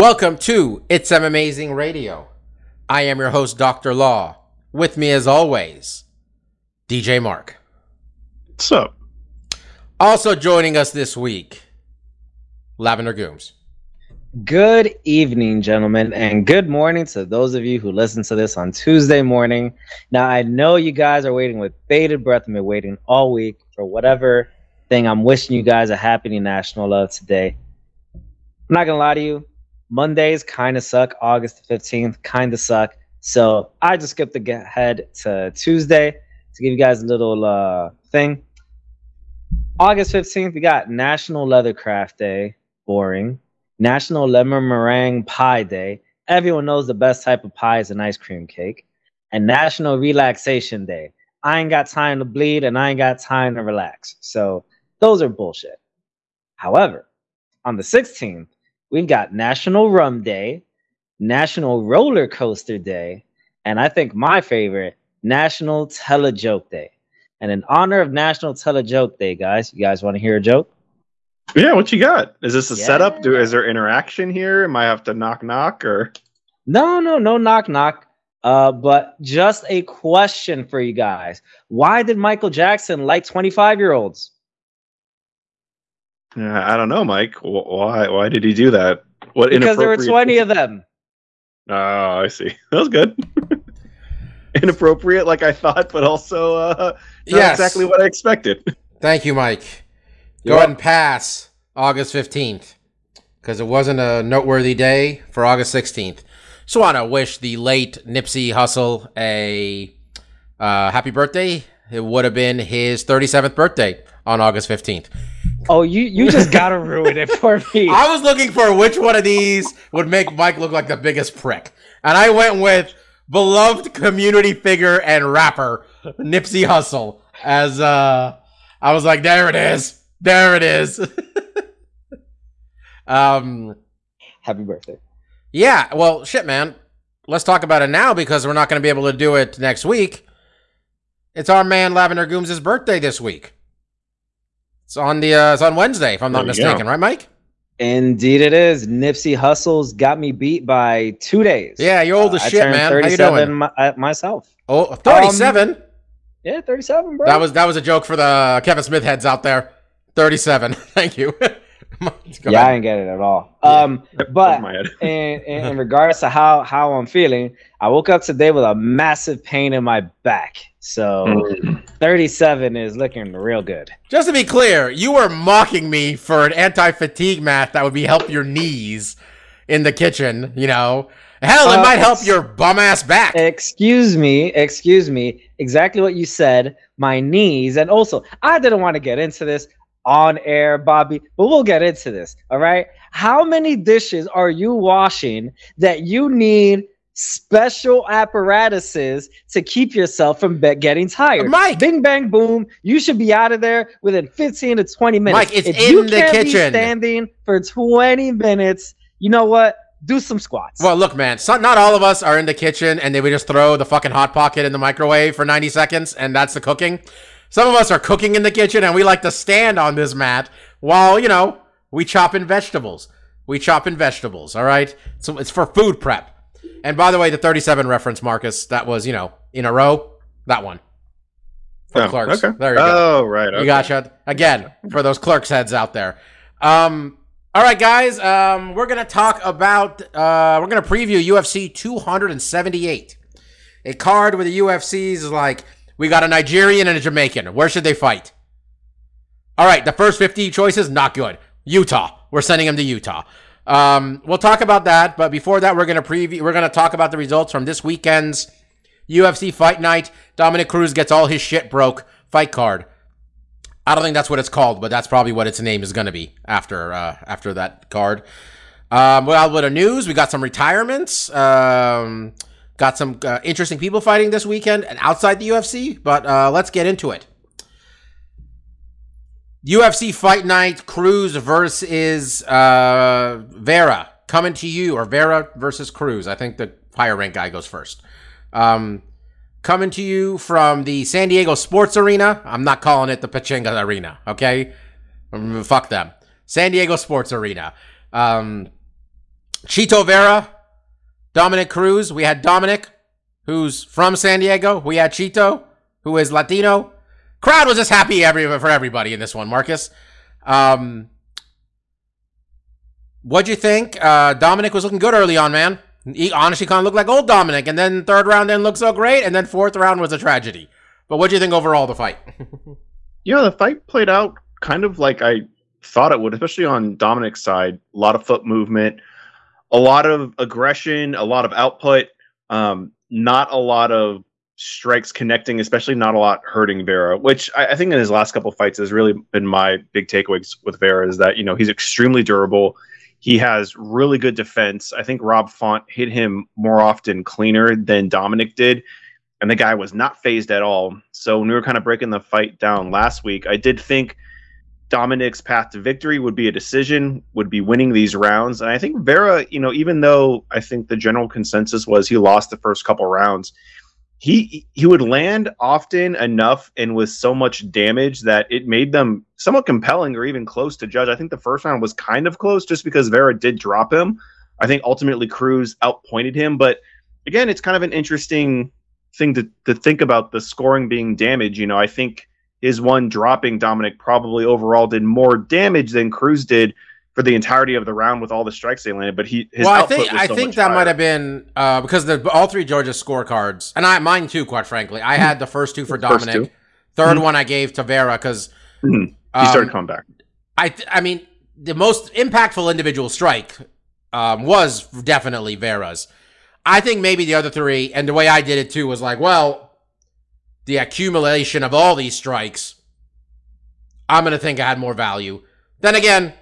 Welcome to It's M Amazing Radio. I am your host, Dr. Law. With me, as always, DJ Mark. What's up? Also joining us this week, Lavender Gooms. Good evening, gentlemen, and good morning to those of you who listen to this on Tuesday morning. Now, I know you guys are waiting with bated breath and been waiting all week for whatever thing I'm wishing you guys a happy national love today. I'm not gonna lie to you, Mondays kind of suck. August 15th kind of suck. So I just skipped ahead to Tuesday to give you guys a little uh, thing. August 15th, we got National Leathercraft Day. Boring. National Lemon Meringue Pie Day. Everyone knows the best type of pie is an ice cream cake. And National Relaxation Day. I ain't got time to bleed and I ain't got time to relax. So those are bullshit. However, on the 16th, we've got National Rum Day, National Roller Coaster Day, and I think my favorite, National Tell a Joke Day. And in honor of National Tell a Joke Day, guys, you guys want to hear a joke? Yeah, what you got? Is this a Yeah. setup? Do is there interaction here? Am I have to knock knock or? No, no, no knock knock. Uh, but just a question for you guys. Why did Michael Jackson like 25 year olds? Yeah, I don't know, Mike. Why? Why did he do that? What? Because there were 20 of them. Oh, I see. That was good. Inappropriate, like I thought, but also uh, not Yes. exactly what I expected. Thank you, Mike. Go You're ahead and pass August 15th because it wasn't a noteworthy day for August 16th. So I want to wish the late Nipsey Hussle a uh, happy birthday. It would have been his 37th birthday on August 15th. Oh, you you just gotta ruin it for me. I was looking for which one of these would make Mike look like the biggest prick. And I went with beloved community figure and rapper Nipsey Hussle as uh I was like, there it is. There it is. um Happy birthday. yeah, well shit man. Let's talk about it now because we're not gonna be able to do it next week. It's our man Lavender Gooms' birthday this week. It's on the uh, it's on Wednesday, if I'm not There you go. mistaken, right, Mike? Indeed, it is. Nipsey Hussle's got me beat by two days. Yeah, you're old as Uh, shit, turned man. How you doing? my- uh, myself. Oh, 37? Yeah, 37, bro. that was that was a joke for the Kevin Smith heads out there. 37. Thank you. Go yeah, I didn't get it at all. Um, but Over my head. in, in, in regards to how how I'm feeling, I woke up today with a massive pain in my back. So Mm. 37 is looking real good. Just to be clear, you were mocking me for an anti-fatigue mat that would be help your knees in the kitchen, you know. Hell, it Uh, might help your bum ass back. Excuse me, excuse me. Exactly what you said. My knees, and also I didn't want to get into this on air, Bobby, but we'll get into this. All right. How many dishes are you washing that you need special apparatuses to keep yourself from be- getting tired? Uh, Mike! Bing bang boom. You should be out of there within 15 to 20 minutes. Mike, it's if in you the can't be kitchen. standing for 20 minutes, you know what? Do some squats. Well, look, man, so, not all of us are in the kitchen and they would just throw the fucking hot pocket in the microwave for 90 seconds and that's the cooking. Some of us are cooking in the kitchen and we like to stand on this mat while, you know, we chop in vegetables. We chop in vegetables, all right? So it's for food prep. And by the way, the 37 reference, Marcus, that was, you know, in a row, that one. For Oh, clerks. okay. There you go. Oh, right. Okay. You gotcha. Again, for those clerks heads out there. Um, all right, guys. Um, we're gonna talk about. Uh, we're gonna preview UFC 278, a card where the UFC's is like we got a Nigerian and a Jamaican. Where should they fight? All right, the first 50 choices not good. Utah. We're sending them to Utah. Um, we'll talk about that, but before that, we're gonna preview. We're gonna talk about the results from this weekend's UFC Fight Night. Dominic Cruz gets all his shit broke fight card. I don't think that's what it's called, but that's probably what its name is to be after uh, after that card. Um, well, little bit news. We got some retirements. Um, got some uh, interesting people fighting this weekend and outside the UFC. But uh, let's get into it. UFC Fight Night Cruz versus uh, Vera coming to you, or Vera versus Cruz. I think the higher rank guy goes first. Um, coming to you from the San Diego Sports Arena. I'm not calling it the Pechanga Arena, okay? Mm, Fuck them. San Diego Sports Arena. Um, Chito Vera, Dominic Cruz. We had Dominic, who's from San Diego. We had Chito, who is Latino. Crowd was just happy every for everybody in this one, Marcus. Um, what'd you think? Uh, Dominic was looking good early on, man. He honestly kind of looked like old Dominic, and then third round didn't look so great, and then fourth round was a tragedy. But what'd you think overall the fight? You know, the fight played out kind of like I thought it would, especially on Dominic's side. A lot of foot movement, a lot of aggression, a lot of output, um, not a lot of strikes connecting, especially not a lot hurting Vera, which I, I think in his last couple fights has really been my big takeaways with Vera is that, you know, he's extremely durable. He has really good defense. I think Rob Font hit him more often cleaner than Dominic did and the guy was not phased at all. So when we were kind of breaking the fight down last week, I did think Dominic's path to victory would be a decision, would be winning these rounds. And I think Vera, you know, even though I think the general consensus was he lost the first couple rounds, he he would land often enough and with so much damage that it made them somewhat compelling or even close to judge. I think the first round was kind of close just because Vera did drop him. I think ultimately Cruz outpointed him, but again, it's kind of an interesting thing to, to think about the scoring being damage. You know, I think his one dropping Dominic probably overall did more damage than Cruz did for the entirety of the round with all the strikes they landed. But he his well, I think was I so think that higher. might have been uh, because the all three Georgia scorecards, and I mine too, quite frankly. I had the first two for Dominic. two. 3rd Mhm. one I gave to Vera because Mhm. um, he started coming back. I th- I mean the most impactful individual strike um, was definitely Vera's. I think maybe the other three, and the way I did it too, was like, well, the accumulation of all these strikes, I'm gonna think I had more value. Then again,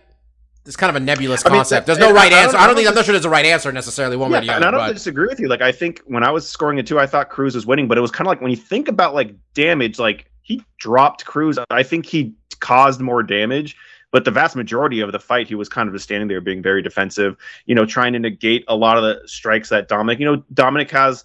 it's kind of a nebulous I mean, concept. There's no right I don't- answer. I I don't don't think I'm not sure there's a right answer necessarily one way or the Yeah, other. and I don't disagree with you. Like I think when I was scoring it too, I thought Cruz was winning, but it was kind of like when you think about like damage, like he dropped Cruz. I think he caused more damage, but the vast majority of the fight, he was kind of just standing there being very defensive. You know, trying to negate a lot of the strikes that Dominic. You know, Dominic has.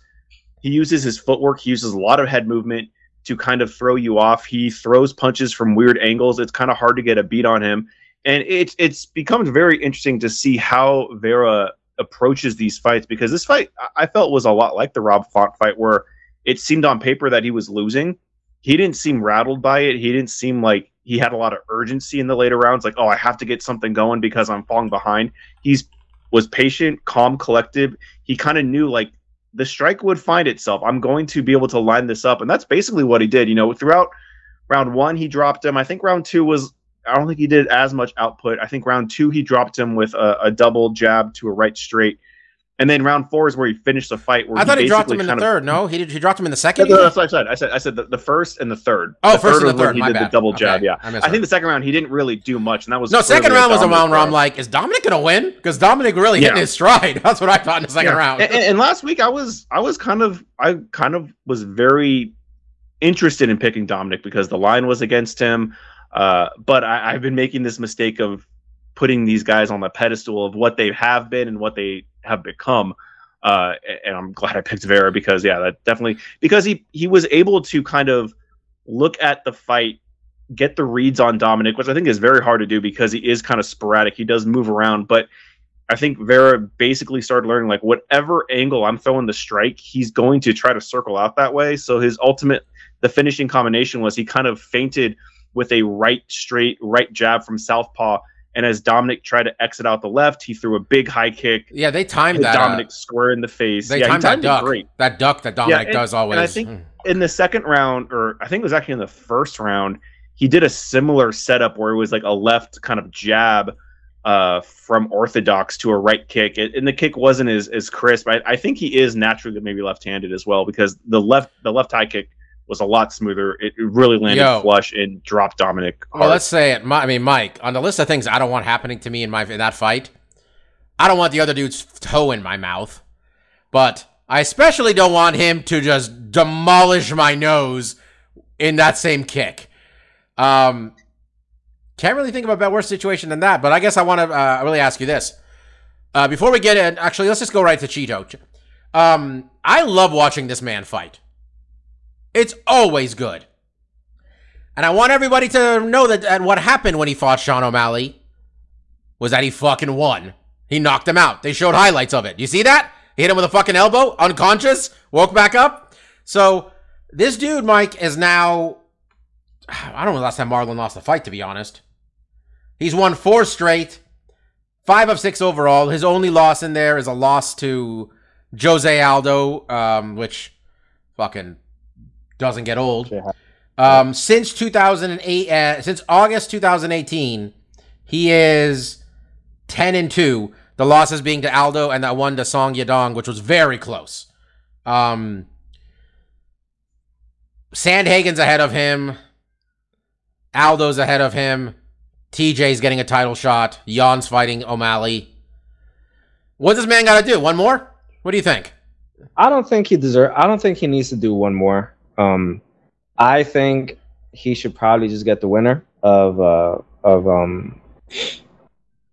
He uses his footwork. He uses a lot of head movement to kind of throw you off. He throws punches from weird angles. It's kind of hard to get a beat on him, and it's it's becomes very interesting to see how Vera approaches these fights because this fight I- I felt was a lot like the Rob Font fight where it seemed on paper that he was losing. He didn't seem rattled by it. He didn't seem like he had a lot of urgency in the later rounds like oh I have to get something going because I'm falling behind. He's was patient, calm, collective. He kind of knew like the strike would find itself. I'm going to be able to line this up and that's basically what he did. You know, throughout round 1 he dropped him. I think round 2 was I don't think he did as much output. I think round two he dropped him with a, a double jab to a right straight, and then round four is where he finished the fight. Where I thought he dropped him in the kind of- third. No, he did. He dropped him in the second. no, that's what I said. I said I said the, the first and the third. Oh, the first and the third. He My did bad. the double Okay, jab. Yeah, I I, think the second round he didn't really do much, and that was No, second round was a round where I'm like, is Dominic gonna win? Because Dominic really Yeah. his stride. That's what I thought in the second Yeah. round. And, and- and last week I was I was kind of I kind of was very interested in picking Dominic because the line was against him. Uh, but I, I've been making this mistake of putting these guys on the pedestal of what they have been and what they have become. Uh, and I'm glad I picked Vera because yeah, that definitely because he he was able to kind of look at the fight, get the reads on Dominic, which I think is very hard to do because he is kind of sporadic. He does move around, but I think Vera basically started learning like whatever angle I'm throwing the strike, he's going to try to circle out that way. So his ultimate, the finishing combination was he kind of feinted with a right straight right jab from southpaw, and as Dominic tried to exit out the left, he threw a big high kick. yeah, they timed that. uh, Dominic square in the face. they yeah, he timed that duck. great. That duck that Dominic and- does always. and I think- Mm. in the second round, or I think it was actually in the first round, he did a similar setup where it was like a left kind of jab uh, from orthodox to a right kick, It- and the kick wasn't as as crisp. I, I think he is naturally maybe left-handed as well because the left the left high kick was a lot smoother. It really landed Yo. flush and dropped Dominic. Well, let's say it. My, I mean, Mike, on the list of things I don't want happening to me in my in that fight, I don't want the other dude's toe in my mouth, but I especially don't want him to just demolish my nose in that same kick. Um, can't really think of a better worse situation than that. But I guess I want to uh, really ask you this uh, before we get in. Actually, let's just go right to Chito. Um, I love watching this man fight. It's always good. And I want everybody to know that, that what happened when he fought Sean O'Malley was that he fucking won. He knocked him out. They showed highlights of it. You see that? He hit him with a fucking elbow, unconscious, woke back up. So this dude, Mike, is now. I don't know the last time Marlon lost a fight, to be honest. He's won four straight, five of six overall. His only loss in there is a loss to Jose Aldo, um, which fucking doesn't get old. Um, since 2008, uh, since August 2018, he is 10 and 2. The losses being to Aldo and that one to Song Yadong, which was very close. Um, Sandhagen's ahead of him. Aldo's ahead of him. TJ's getting a title shot. Yan's fighting O'Malley. What's this man got to do? One more? What do you think? I don't think he deserve. I don't think he needs to do one more. Um, I think he should probably just get the winner of uh, of um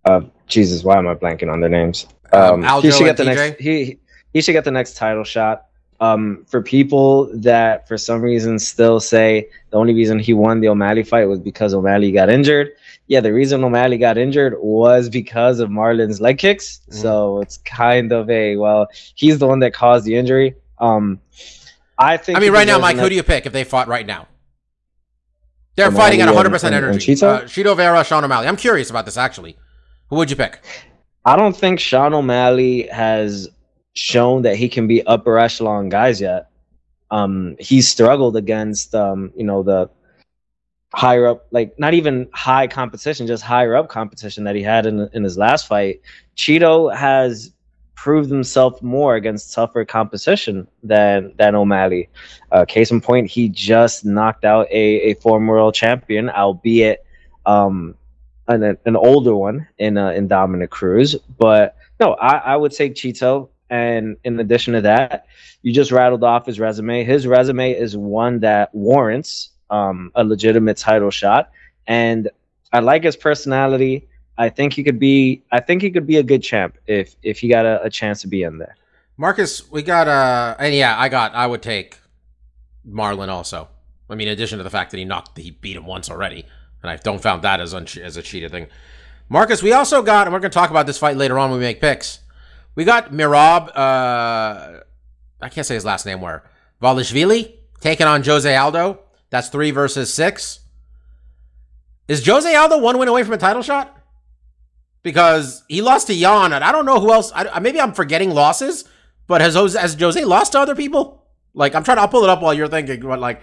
of Jesus. Why am I blanking on their names? Um, Aldo he should get the TJ? next. He he should get the next title shot. Um, for people that for some reason still say the only reason he won the O'Malley fight was because O'Malley got injured. Yeah, the reason O'Malley got injured was because of Marlon's leg kicks. Mhm. So it's kind of a well, he's the one that caused the injury. Um, I think. I mean, right now, Mike, who do you pick if they fought right now? They're O'Malley fighting at 100% and- and energy. Chito? Uh, Chito Vera, Sean O'Malley. I'm curious about this, actually. Who would you pick? I don't think Sean O'Malley has shown that he can be upper echelon guys yet. Um, he's struggled against um, you know, the higher up, like not even high competition, just higher up competition that he had in in his last fight. Chito has proved himself more against tougher competition than than O'Malley. Uh, case in point, he just knocked out a, a former world champion, albeit um, an, an older one in uh, in Dominic Cruz. But no, I, I would take Chito. And in addition to that, you just rattled off his resume. His resume is one that warrants um, a legitimate title shot. And I like his personality. I think he could be. I think he could be a good champ if if he got a, a chance to be in there. Marcus, we got, uh, and yeah, I got, I would take Marlon also. I mean, in addition to the fact that he knocked, he beat him once already. And I don't found that as, un- as a cheated thing. Marcus, we also got, and we're going to talk about this fight later on when we make picks. We got Merab, uh, I can't say his last name where. Valishvili taking on Jose Aldo. That's three versus six. Is Jose Aldo one win away from a title shot? Because he lost to Yan, and I don't know who else. I, maybe I'm forgetting losses, but has Jose, has Jose lost to other people? Like, I'm trying to, I'll pull it up while you're thinking, but like,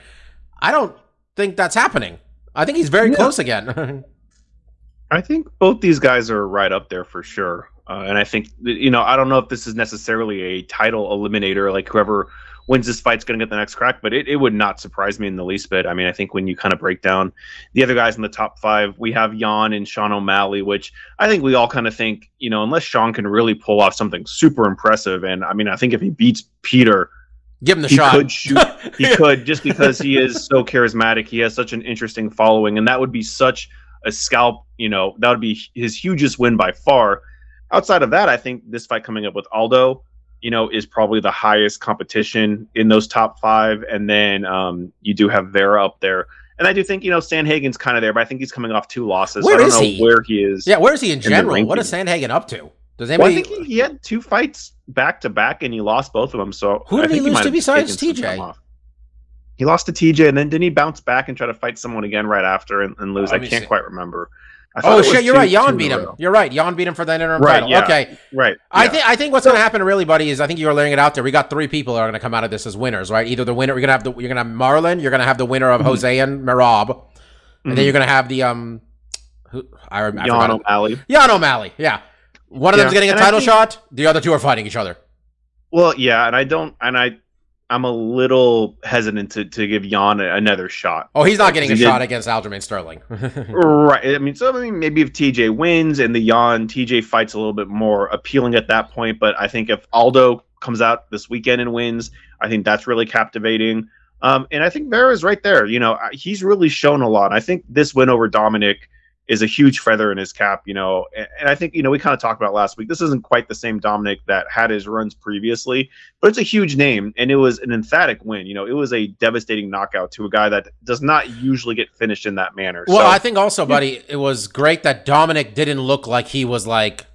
I don't think that's happening. I think he's very Yeah. close again. I think both these guys are right up there for sure. Uh, and I think, you know, I don't know if this is necessarily a title eliminator, like whoever wins this fight's going to get the next crack, but it, it would not surprise me in the least bit. I mean, I think when you kind of break down the other guys in the top five, we have Yan and Sean O'Malley, which I think we all kind of think, you know, unless Sean can really pull off something super impressive. And I mean, I think if he beats Peter, Give him the he shot. could shoot he could just because he is so charismatic. He has such an interesting following, and that would be such a scalp. You know, that would be his hugest win by far. Outside of that, I think this fight coming up with Aldo, you know, is probably the highest competition in those top five, and then um, you do have Vera up there. And I do think you know Sandhagen's kind of there, but I think he's coming off two losses. Where so I don't is know he? where he is. yeah, where is he in the general? What is. Sandhagen up to? Does Well, I think he, he had two fights back to back, and he lost both of them. So Who I did he lose might to besides TJ? He lost to TJ, and then didn't he bounce back and try to fight someone again right after and, and lose? I can't see. quite remember. Oh shit, you're two- right. Yan beat him. row. You're right. Yan beat him for the interim Right, title. yeah. Okay. Right. I think I think what's going to happen really, buddy, is I think you were laying it out there. We got three people that are going to come out of this as winners, right? Either the winner, you're going to have the you're going to have Marlon, you're going to have the winner of Jose and Merab, and then Mhm. you're going to have the um, who I, rem- I Yan. O'Malley. Yan O'Malley. Yeah, one of Yeah, them's getting a and title think- shot. The other two are fighting each other. Well, yeah, and I don't, and I, I'm a little hesitant to, to give Yan another shot. Oh, he's not getting a shot against Aljamain Sterling. Right. I mean, so I mean, maybe if TJ wins and the Yan TJ fights a little bit more appealing at that point. But I think if Aldo comes out this weekend and wins, I think that's really captivating. Um, and I think Vera's right there. You know, he's really shown a lot. I think this win over Dominic is a huge feather in his cap. You know, and, and I think you know we kind of talked about last week. This isn't quite the same Dominic that had his runs previously, but it's a huge name, and it was an emphatic win. You know, it was a devastating knockout to a guy that does not usually get finished in that manner. well, so, I think also, buddy, it was great that Dominic didn't look like he was like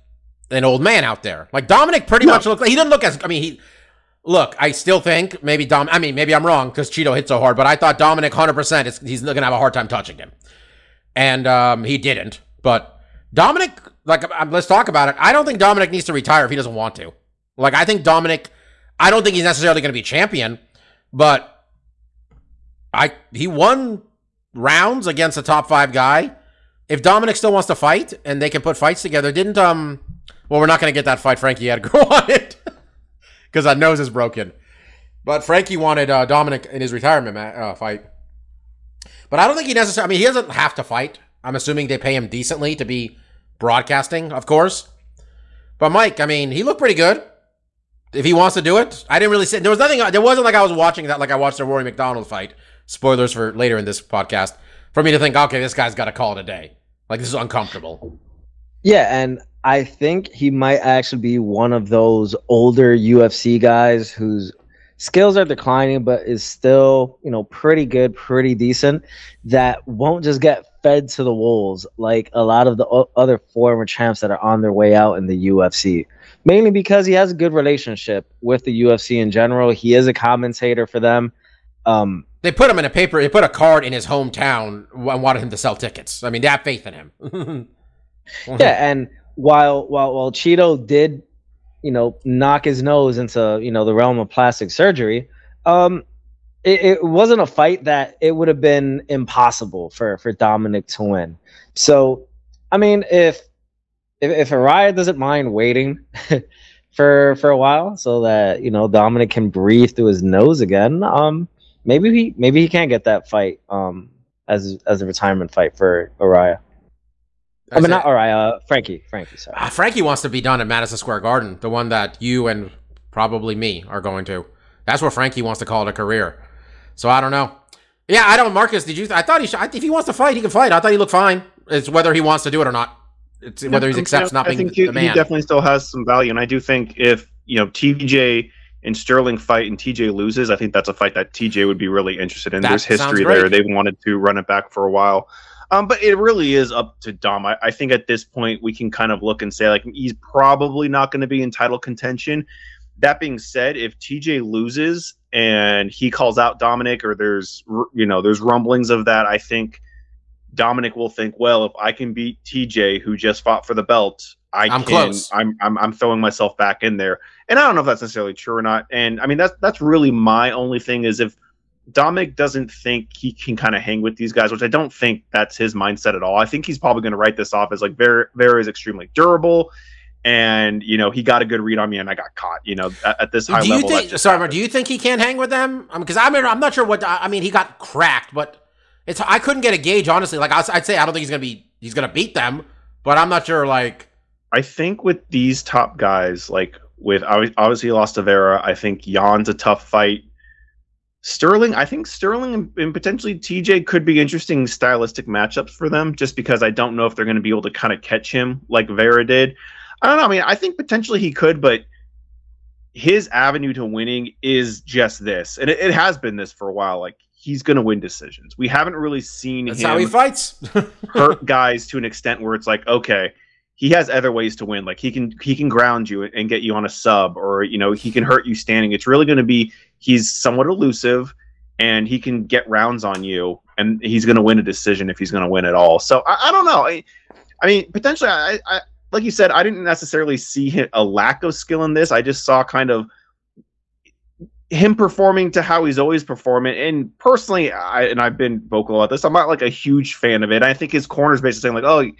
an old man out there. Like Dominic pretty No. much looked like he didn't look as. I mean, he look. I still think maybe Dom. I mean, maybe I'm wrong because Chito hit so hard, but I thought Dominic 100. percent He's gonna have a hard time touching him, and um, he didn't. But Dominic, like, um, let's talk about it. I don't think Dominic needs to retire if he doesn't want to. Like, I think Dominic. I don't think he's necessarily going to be champion, but I he won rounds against a top five guy. If Dominic still wants to fight and they can put fights together, didn't um well we're not gonna get that fight Frankie Edgar wanted because that nose is broken. But Frankie wanted uh, Dominic in his retirement ma- uh, fight. But I don't think he necessarily. I mean, he doesn't have to fight. I'm assuming they pay him decently to be broadcasting, of course. But Mike, I mean, he looked pretty good. If he wants to do it, I didn't really say there was nothing. There wasn't like I was watching that like I watched the Rory MacDonald fight. Spoilers for later in this podcast for me to think, okay, this guy's got to call it a day. Like this is uncomfortable. Yeah, and I think he might actually be one of those older UFC guys whose skills are declining, but is still, you know, pretty good, pretty decent. That won't just get fed to the wolves like a lot of the o- other former champs that are on their way out in the UFC. Mainly because he has a good relationship with the UFC in general. He is a commentator for them. Um, They put him in a paper. They put a card in his hometown and wanted him to sell tickets. I mean, they have faith in him. yeah, and while while while Chito did, you know, knock his nose into you know the realm of plastic surgery, um, it, it wasn't a fight that it would have been impossible for for Dominic to win. So, I mean, if if if Araya doesn't mind waiting for for a while so that you know Dominic can breathe through his nose again, um, maybe he maybe he can't get that fight um as as a retirement fight for Araya. I mean, not Araya, uh, Frankie. Frankie, sorry. Ah, Frankie wants to be done at Madison Square Garden, the one that you and probably me are going to. That's where Frankie wants to call it a career. So I don't know. Yeah, I don't. Marcus, did you? I thought he should. If he wants to fight, he can fight. I thought he looked fine. It's whether he wants to do it or not. It's whether he Yeah, accepts you know, not being I think he, the he definitely still has some value, and I do think if you know TJ and Sterling fight and TJ loses, I think that's a fight that TJ would be really interested in. That There's history there; they've wanted to run it back for a while. Um, but it really is up to Dom. I, I think at this point we can kind of look and say like he's probably not going to be in title contention. That being said, if TJ loses and he calls out Dominic, or there's you know there's rumblings of that, I think Dominic will think, well, if I can beat TJ, who just fought for the belt, I I'm can. close. I'm, I'm I'm throwing myself back in there, and I don't know if that's necessarily true or not. And I mean that's that's really my only thing is if Dominic doesn't think he can kind of hang with these guys, which I don't think that's his mindset at all. I think he's probably going to write this off as like very very is extremely durable. And you know he got a good read on me, and I got caught. You know at, at this high do you level. think? Sorry, happened. do you think he can't hang with them? Because I mean, I'm not sure what. I mean, he got cracked, but it's. I couldn't get a gauge honestly. Like I, I'd say, I don't think he's gonna be. He's gonna beat them, but I'm not sure. Like I think with these top guys, like with obviously he lost to Vera, I think Yan's a tough fight. Sterling, I think Sterling and, potentially TJ could be interesting stylistic matchups for them, just because I don't know if they're going to be able to kind of catch him like Vera did. I don't know. I mean, I think potentially he could, but his avenue to winning is just this, and it, it has been this for a while. Like he's going to win decisions. We haven't really seen that's him how he fights. hurt guys to an extent where it's like, okay, he has other ways to win. Like he can he can ground you and get you on a sub, or you know he can hurt you standing. It's really going to be he's somewhat elusive, and he can get rounds on you, and he's going to win a decision if he's going to win at all. So I, I don't know. I, I mean, potentially, I, I like you said, I didn't necessarily see a lack of skill in this. I just saw kind of him performing to how he's always performing. And personally, I and I've been vocal about this. I'm not like a huge fan of it. I think his corner's basically saying like, "Oh,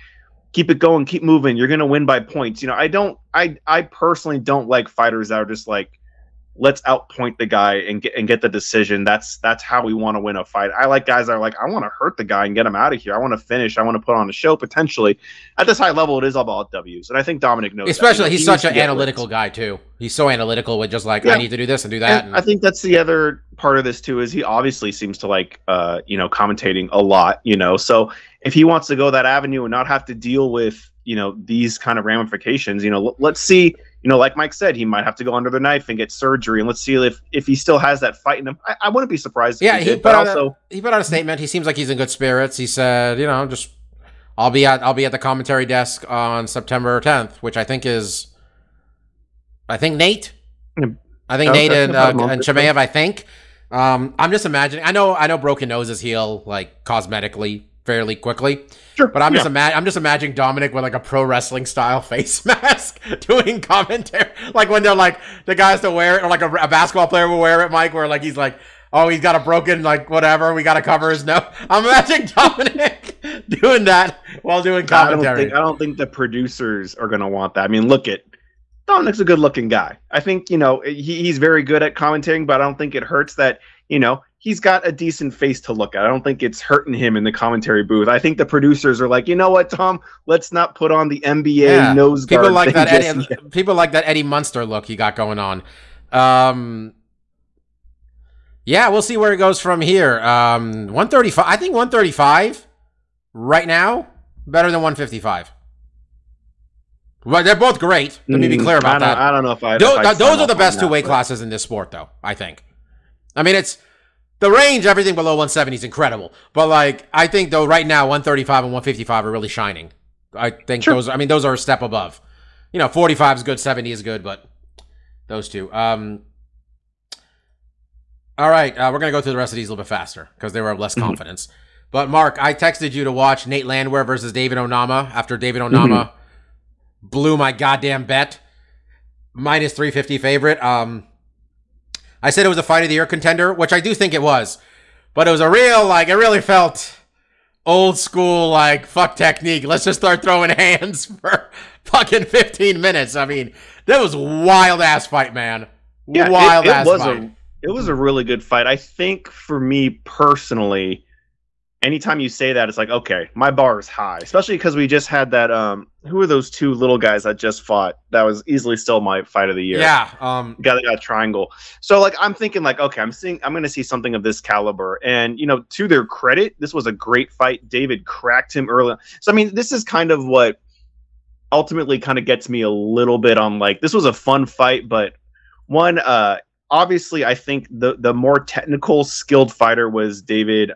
keep it going, keep moving. You're gonna win by points." You know, I don't. I I personally don't like fighters that are just like let's outpoint the guy and get and get the decision. That's that's how we want to win a fight. I like guys that are like, I want to hurt the guy and get him out of here. I want to finish. I want to put on a show potentially. At this high level, it is all about W's, and I think Dominic knows. that. Especially, You know, he's he such an analytical wins. guy too. He's so analytical with just like Yeah. I need to do this and do that. And I think that's the other part of this too is he obviously seems to like uh you know commentating a lot you know so if he wants to go that avenue and not have to deal with you know these kind of ramifications you know l- let's see you know like Mike said he might have to go under the knife and get surgery and let's see if if he still has that fight in him I, I wouldn't be surprised if Yeah, he, he did, put but out also he put out a statement. He seems like he's in good spirits. He said, you know, just I'll be at I'll be at the commentary desk on September 10th, which I think is I think Nate. I think Nate and uh, and. Chimaev, I think. Um, I'm just imagining. I know I know Broken Noses heal like cosmetically fairly quickly. sure But I'm just yeah. ima- I'm just imagining Dominic with like a pro wrestling style face mask doing commentary, like when they're like the guys to wear it, or like a, a basketball player will wear it, Mike, where like he's like, oh, he's got a broken like whatever, we got to cover his nose. I'm imagining Dominic doing that while doing I don't commentary. think I don't think the producers are going to want that. I mean, look at Dominic's a good-looking guy. I think you know he, he's very good at commentating, but I don't think it hurts that you know he's got a decent face to look at. I don't think it's hurting him in the commentary booth. I think the producers are like, you know what, Tom, let's not put on the NBA Yeah, nose guard. people like thing that Eddie, yet. people like that Eddie Munster look he got going on. Um, yeah, we'll see where it goes from here. Um, 135. I think 135 right now better than 155. Well, they're both great. Let me be Mm, clear about don't, that. I don't know if I. Tho- if I'd those are the best two weight classes in this sport, though. I think. I mean, it's the range. Everything below 170 is incredible, but like I think though, right now 135 and 155 are really shining. I think Sure. those. I mean, those are a step above. You know, 45 is good, 70 is good, but those two. Um. All right, uh, we're gonna go through the rest of these a little bit faster because they were of less Mhm. confidence. But Mark, I texted you to watch Nate Landwehr versus David Onama after David Onama blew my goddamn bet. Minus 350 favorite. Um, I said it was a fight of the year contender, which I do think it was. But it was a real, like, it really felt old school, like, fuck technique. Let's just start throwing hands for fucking 15 minutes. I mean, that was wild ass fight, man. Yeah, it- it, ass was fight. a it was a really good fight. I think for me personally, anytime you say that, it's like okay, my bar is high, especially because we just had that. Um, who are those two little guys that just fought? That was easily still my fight of the year. yeah. Um, guy that got a triangle. So like I'm thinking like okay, I'm seeing I'm going to see something of this caliber. And you know, to their credit, this was a great fight. David cracked him early. So I mean, this is kind of what ultimately kind of gets me a little bit on like this was a fun fight, but one uh obviously I think the the more technical skilled fighter was David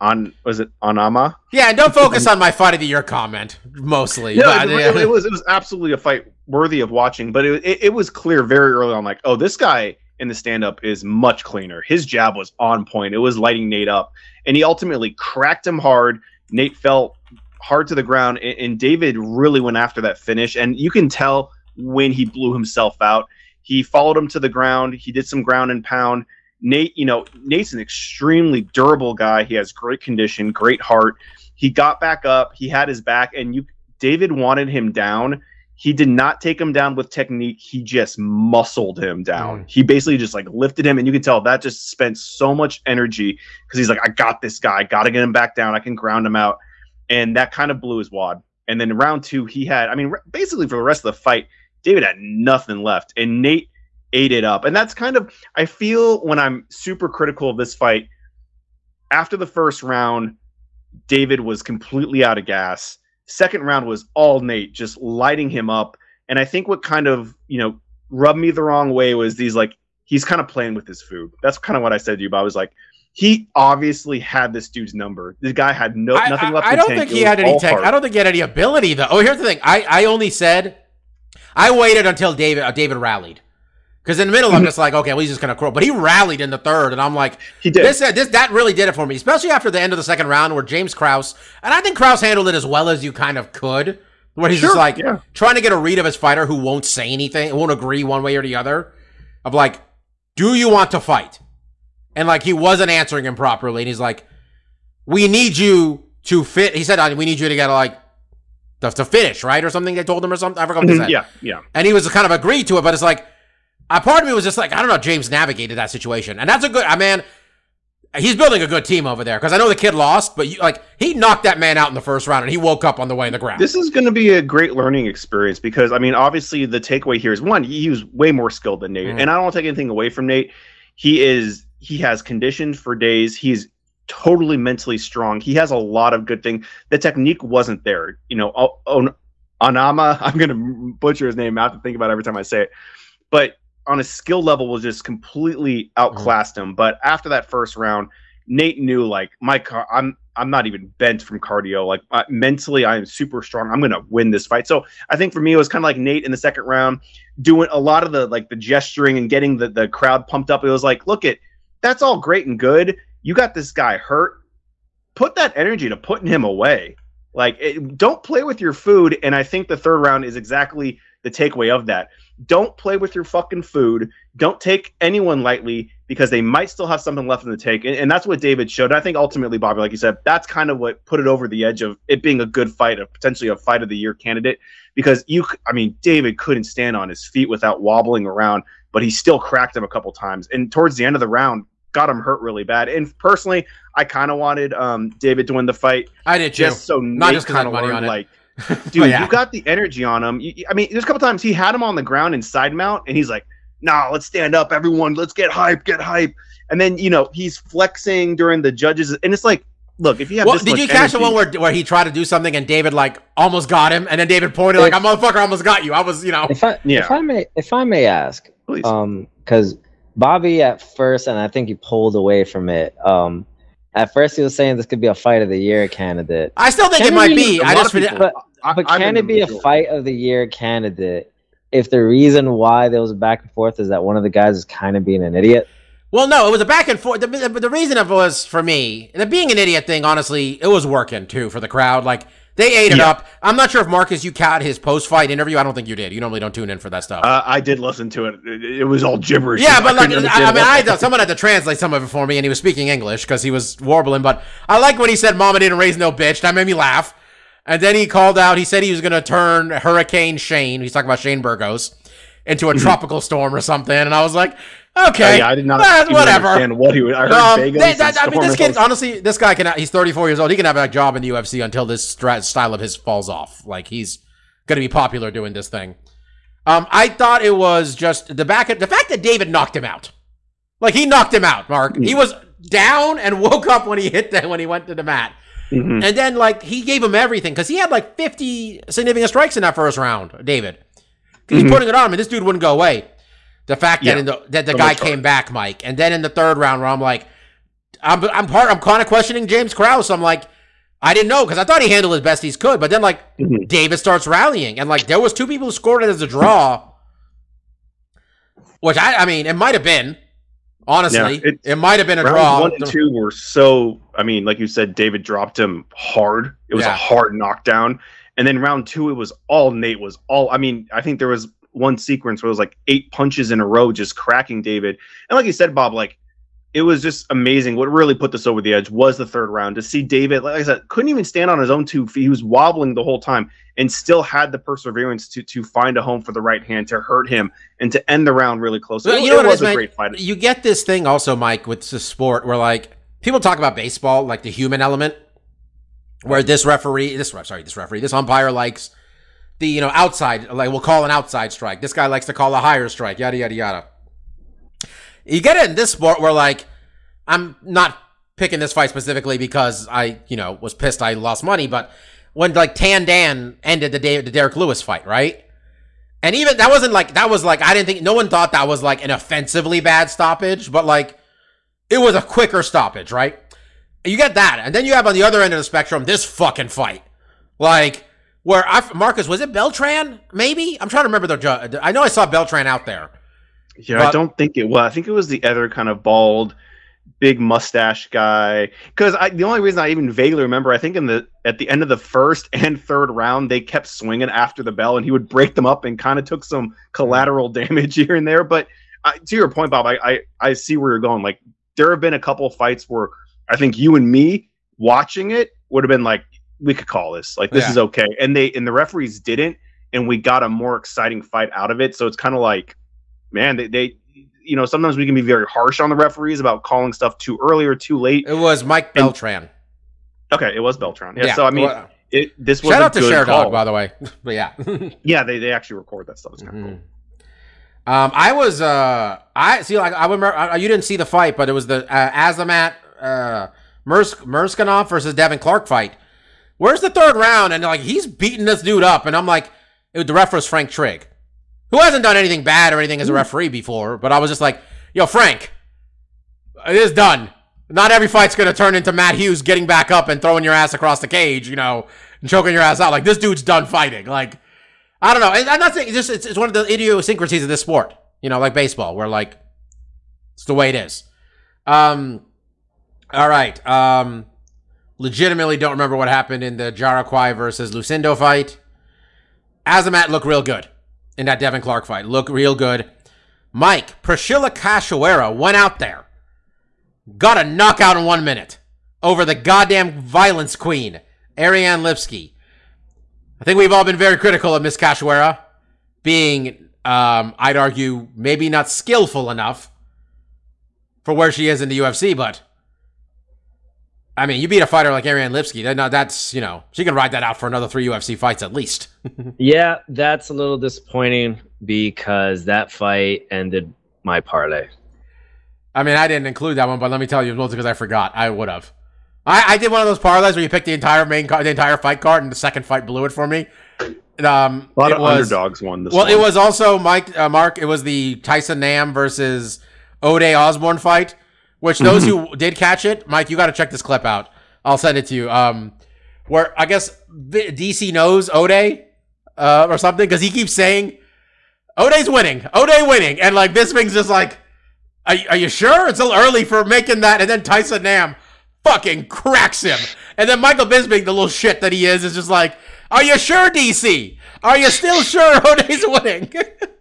on was it Anama? yeah, and don't focus on my fight of the year comment, mostly. No, but, it, it- it was it was absolutely a fight worthy of watching, but it, it, it was clear very early on, like, oh, this guy in the stand up is much cleaner. His jab was on point. It was lighting Nate up, and he ultimately cracked him hard. Nate fell hard to the ground, and, and David really went after that finish, and you can tell when he blew himself out. He followed him to the ground. He did some ground and pound. Nate, you know, Nate's an extremely durable guy. He has great condition, great heart. He got back up. He had his back, and you David wanted him down. He did not take him down with technique. He just muscled him down. Mm. He basically just like lifted him, and you can tell that just spent so much energy because he's like, I got this guy. Got to get him back down. I can ground him out, and that kind of blew his wad. And then round two, he had. I mean, basically for the rest of the fight, David had nothing left, and Nate ate it up. And that's kind of I feel when I'm super critical of this fight. After the first round, David was completely out of gas. Second round was all Nate, just lighting him up. And I think what kind of, you know, rubbed me the wrong way was these like he's kind of playing with his food. That's kind of what I said to you, but I was like, he obviously had this dude's number. This guy had no I, nothing left. I to don't tank. think he had any heart. I don't think he had any ability though. Oh, here's the thing. I, I only said I waited until David uh, David rallied because in the middle I'm just like okay, well he's just gonna crow, but he rallied in the third, and I'm like He did. this uh, this that really did it for me, especially after the end of the second round where James Krause and I think Krause handled it as well as you kind of could, where he's just like yeah. trying to get a read of his fighter who won't say anything, won't agree one way or the other, of like, do you want to fight? And like he wasn't answering him properly, and he's like, we need you to fit. He said, we need you to get like to, to finish, right, or something. They told him or something. I forgot what they said. yeah, yeah. And he was kind of agreed to it, but it's like, a part of me was just like, I don't know, James navigated that situation, and that's a good. I mean, he's building a good team over there because I know the kid lost, but you, like he knocked that man out in the first round, and he woke up on the way in the ground. This is going to be a great learning experience because I mean, obviously, the takeaway here is one, he was way more skilled than Nate, Mhm. and I don't want to take anything away from Nate. He is he has conditioned for days. He's totally mentally strong. He has a lot of good things. The technique wasn't there. You know, On- Anama. I'm going to butcher his name. I have to think about it every time I say it, but on a skill level was just completely outclassed him. But after that first round, Nate knew like my car. I'm I'm not even bent from cardio. Like uh, mentally, I am super strong. I'm gonna win this fight. So I think for me, it was kind of like Nate in the second round, doing a lot of the like the gesturing and getting the the crowd pumped up. It was like, look it, that's all great and good. You got this guy hurt. Put that energy to putting him away. Like, it, don't play with your food. And I think the third round is exactly the takeaway of that. Don't play with your fucking food. Don't take anyone lightly because they might still have something left in the tank. And, and that's what David showed. I think ultimately, Bobby, like you said, that's kind of what put it over the edge of it being a good fight, a potentially a fight of the year candidate. Because you, I mean, David couldn't stand on his feet without wobbling around, but he still cracked him a couple times. And towards the end of the round, got him hurt really bad. And personally, I kind of wanted um, David to win the fight I did too. just so Not Nate just kind of money learned, on it. like, But dude, yeah. you got the energy on him. You- I mean, there's a couple times he had him on the ground in side mount, and he's like, "Nah, let's stand up, everyone. Let's get hype, get hype." And then you know he's flexing during the judges, and it's like, look, if you have Well, this did much you catch the one where where he tried to do something and David like almost got him, and then David pointed like, "I motherfucker almost got you." I was, you know, If I Yeah. if I may if I may ask, Please. um, because Bobby at first, and I think he pulled away from it. Um, at first he was saying this could be a fight of the year candidate. I still think Can it might be. be- I a lot just of But I- but can it be a fight of the year candidate if the reason why there was back and forth is that one of the guys is kind of being an idiot? Well, no, it was a back and forth. The, the, the reason it was for me, the being an idiot thing, honestly, it was working too for the crowd. Like they ate it Yeah. up. I'm not sure if Marcus, you caught his post fight interview. I don't think you did. You normally don't tune in for that stuff. Uh, I did listen to it. It, it was all gibberish. yeah, but like, I, I mean, I what- someone had to translate some of it for me, and he was speaking English because he was warbling. But I like when he said, "Mama didn't raise no bitch." That made me laugh. And then he called out. He said he was going to turn Hurricane Shane. He's talking about Shane Burgos into a tropical storm or something. And I was like, Uh, okay, yeah, I did not even whatever. understand what he was. I heard Um, Vegas. they- that- I mean, this kid, honestly, this guy can. He's 34 years old. He can have a job in the UFC until this style of his falls off. Like he's going to be popular doing this thing. Um, I thought it was just the back. The fact that David knocked him out, like he knocked him out. Mark, he was down and woke up when he hit that when he went to the mat, Mhm. and then like he gave him everything because he had like 50 significant strikes in that first round. David. he's Mhm. putting it on him, and this dude wouldn't go away. The fact that Yeah, in the that the guy came back, Mike, and then in the third round where I'm like, I'm I'm part I'm kind of questioning James Krause. I'm like, I didn't know because I thought he handled as best he could, but then like Mhm. David starts rallying, and like there was two people who scored it as a draw, which I I mean it might have been. Honestly, Yeah, it, it's- might have been a draw. one and two were so. I mean, like you said, David dropped him hard. It was Yeah. a hard knockdown. And then round two, it was all Nate was all. I mean, I think there was one sequence where it was like eight punches in a row, just cracking David. And like you said, Bob, like it was just amazing. What really put this over the edge was the third round to see David. Like I said, couldn't even stand on his own two feet. He was wobbling the whole time and still had the perseverance to to find a home for the right hand to hurt him and to end the round really close. Well, it, you know it what was is, a man? great fight. You get this thing also, Mike, with the sport where like people talk about baseball, like the human element, where this referee, this sorry, this referee, this umpire likes the you know outside, like we'll call an outside strike. This guy likes to call a higher strike. Yada yada yada. You get it in this sport where like I'm not picking this fight specifically because I you know was pissed I lost money, but when like Tan Dan ended the, day, the Derrick Lewis fight, right? And even that wasn't like that was like I didn't think no one thought that was like an offensively bad stoppage, but like it was a quicker stoppage, right? You get that, and then you have on the other end of the spectrum this fucking fight, like where I Marcus was it Beltran? Maybe I'm trying to remember the. I know I saw Beltran out there. Yeah, But- I don't think it was. I think it was the other kind of bald, big mustache guy. Because I, the only reason I even vaguely remember, I think in the at the end of the first and third round, they kept swinging after the bell, and he would break them up and kind of took some collateral damage here and there. But uh, to your point, Bob, I, I I see where you're going. Like there have been a couple of fights where I think you and me watching it would have been like, we could call this like this Yeah. is okay, and they and the referees didn't, and we got a more exciting fight out of it. So it's kind of like man, they, they, you know, sometimes we can be very harsh on the referees about calling stuff too early or too late. It was Mike And- Beltran. Okay, it was Beltran. Yeah. so I mean, well, it, this was shout a out to Share. Dog, by the way. but yeah. Yeah, they, they actually record that stuff. It's kind of Mhm. cool. Um, I was uh, I see. Like I remember, I, you didn't see the fight, but it was the uh, Azamat uh, Mers- Murzakanov versus Devin Clark fight. Where's the third round? And like he's beating this dude up, and I'm like, it, the ref was Frank Trigg, who hasn't done anything bad or anything as a referee before. But I was just like, yo, Frank, it is done. Not every fight's gonna turn into Matt Hughes getting back up and throwing your ass across the cage, you know, and choking your ass out. Like this dude's done fighting. Like I don't know. And I'm not saying it's just it's, it's one of the idiosyncrasies of this sport. You know, like baseball, where like it's the way it is. Um, all right. Um, legitimately don't remember what happened in the Jaraquai versus Lucindo fight. Azamat looked real good in that Devin Clark fight. Look real good. Mike Priscila Cachoeira went out there, got a knockout in one minute over the goddamn violence queen, Ariane Lipski. I think we've all been very critical of Miss Cachoeira being, um, I'd argue, maybe not skillful enough for where she is in the UFC, but I mean, you beat a fighter like Ariane Lipski, then uh, that's, you know, she can ride that out for another three UFC fights at least. Yeah, that's a little disappointing because that fight ended my parlay. I mean, I didn't include that one, but let me tell you, mostly because I forgot. I would have. I, I did one of those parlays where you pick the entire main card, the entire fight card, and the second fight blew it for me. Um, A lot it of was, underdogs won this. Well, one. it was also Mike uh, Mark. It was the Tyson Nam versus Ode Osborne fight, which those who did catch it, Mike, you got to check this clip out. I'll send it to you. Um, where I guess DC knows Ode uh, or something because he keeps saying Ode's winning, Ode winning, and like Bisping's just like, are, are you sure? It's a little early for making that, and then Tyson Nam fucking cracks him, and then Michael Bisping, the little shit that he is, is just like, are you sure, DC? Are you still sure Ode's winning?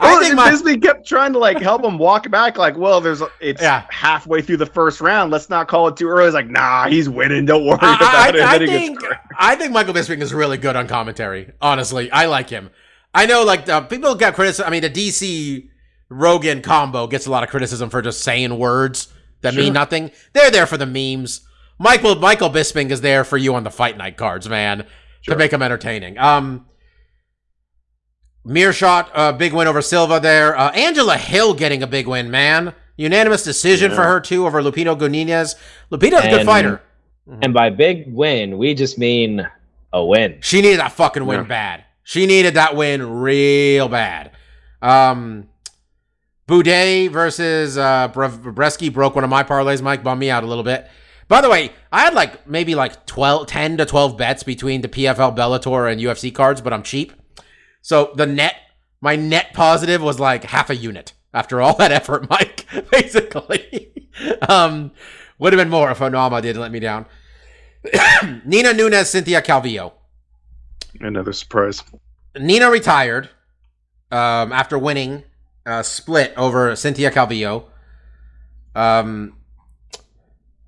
I think my Disney kept trying to like help him walk back. Like, well, there's it's Yeah. halfway through the first round. Let's not call it too early. It's like, nah, he's winning. Don't worry I, about I- it. I then he gets think. I think Michael Bisping is really good on commentary. Honestly, I like him. I know, like uh, people got criticism. I mean, the DC Rogan combo gets a lot of criticism for just saying words that Sure. mean nothing. They're there for the memes. Michael Michael Bisping is there for you on the fight night cards, man, Sure. to make them entertaining. Um, Mearshot, uh, big win over Silva there. Uh, Angela Hill getting a big win, man. Unanimous decision for her too over Lupita Godinez. Lupita's a good fighter. And by big win, we just mean a win. She needed that fucking win Yeah. bad. She needed that win real bad. Um, Boudet versus uh, Bresky broke one of my parlays. Mike bummed me out a little bit. By the way, I had like maybe like 12, 10 to 12 bets between the PFL, Bellator, and UFC cards, but I'm cheap. So the net, my net positive was like half a unit after all that effort, Mike, basically. um, would have been more if Onama didn't let me down. Nina Nunes, Cynthia Calvillo. Another surprise. Nina retired um, after winning a split over Cynthia Calvillo. Um,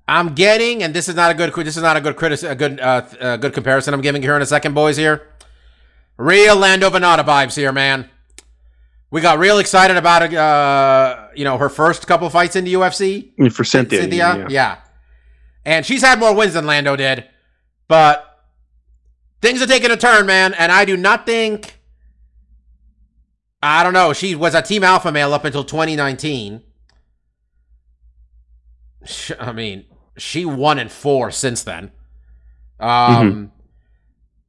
I'm getting, and this is not a good. This is not a good critic, a good, uh, uh, good comparison. I'm giving here in a second, boys. Here, real Lando Vannata vibes here, man. We got real excited about. Uh, you know, her first couple fights in the UFC. For Cynthia, Cynthia, yeah. yeah. And she's had more wins than Lando did. But things are taking a turn, man. And I do not think. I don't know. She was a Team Alpha male up until 2019. Sh- I mean, she won in four since then. Um,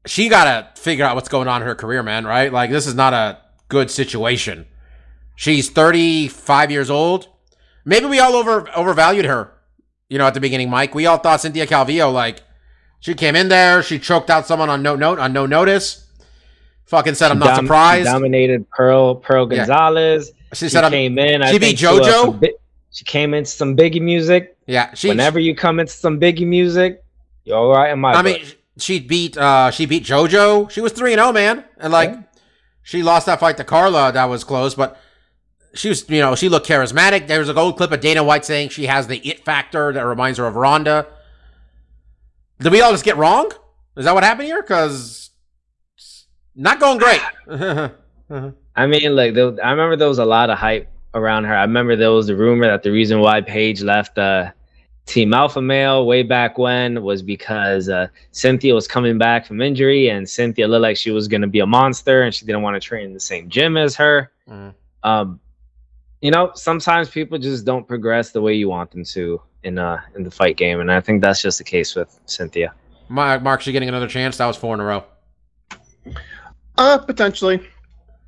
she got to figure out what's going on in her career, man, right? Like, this is not a good situation. She's 35 years old. Maybe we all over overvalued her, you know, at the beginning, Mike. We all thought Cynthia Calvillo, like, she came in there, she choked out someone on no note on no notice. Fucking said, I'm not Dom- surprised. Dominated Pearl Pearl Yeah. Gonzalez. she She said, I'm, came in. I she beat think, uh, JoJo? bi- she came into some Biggie music. yeah, she. Whenever you come into some Biggie music, you're all right in my. I book. mean, she beat uh she beat JoJo. She was three and zero, man, and like Yeah. she lost that fight to Carla. That was close, but she was you know she looked charismatic. There was a old clip of Dana White saying she has the it factor that reminds her of Ronda. Did we all just get wrong? Is that what happened here? Because not going great. I I mean, like, there, I remember there was a lot of hype around her. I remember there was the rumor that the reason why Paige left uh, Team Alpha Male way back when was because uh, Cynthia was coming back from injury, and Cynthia looked like she was going to be a monster, and she didn't want to train in the same gym as her. Mm. Um, you know, sometimes people just don't progress the way you want them to in uh in the fight game, and I think that's just the case with Cynthia. Mark, Mark, she getting another chance? That was four in a row. Uh, potentially.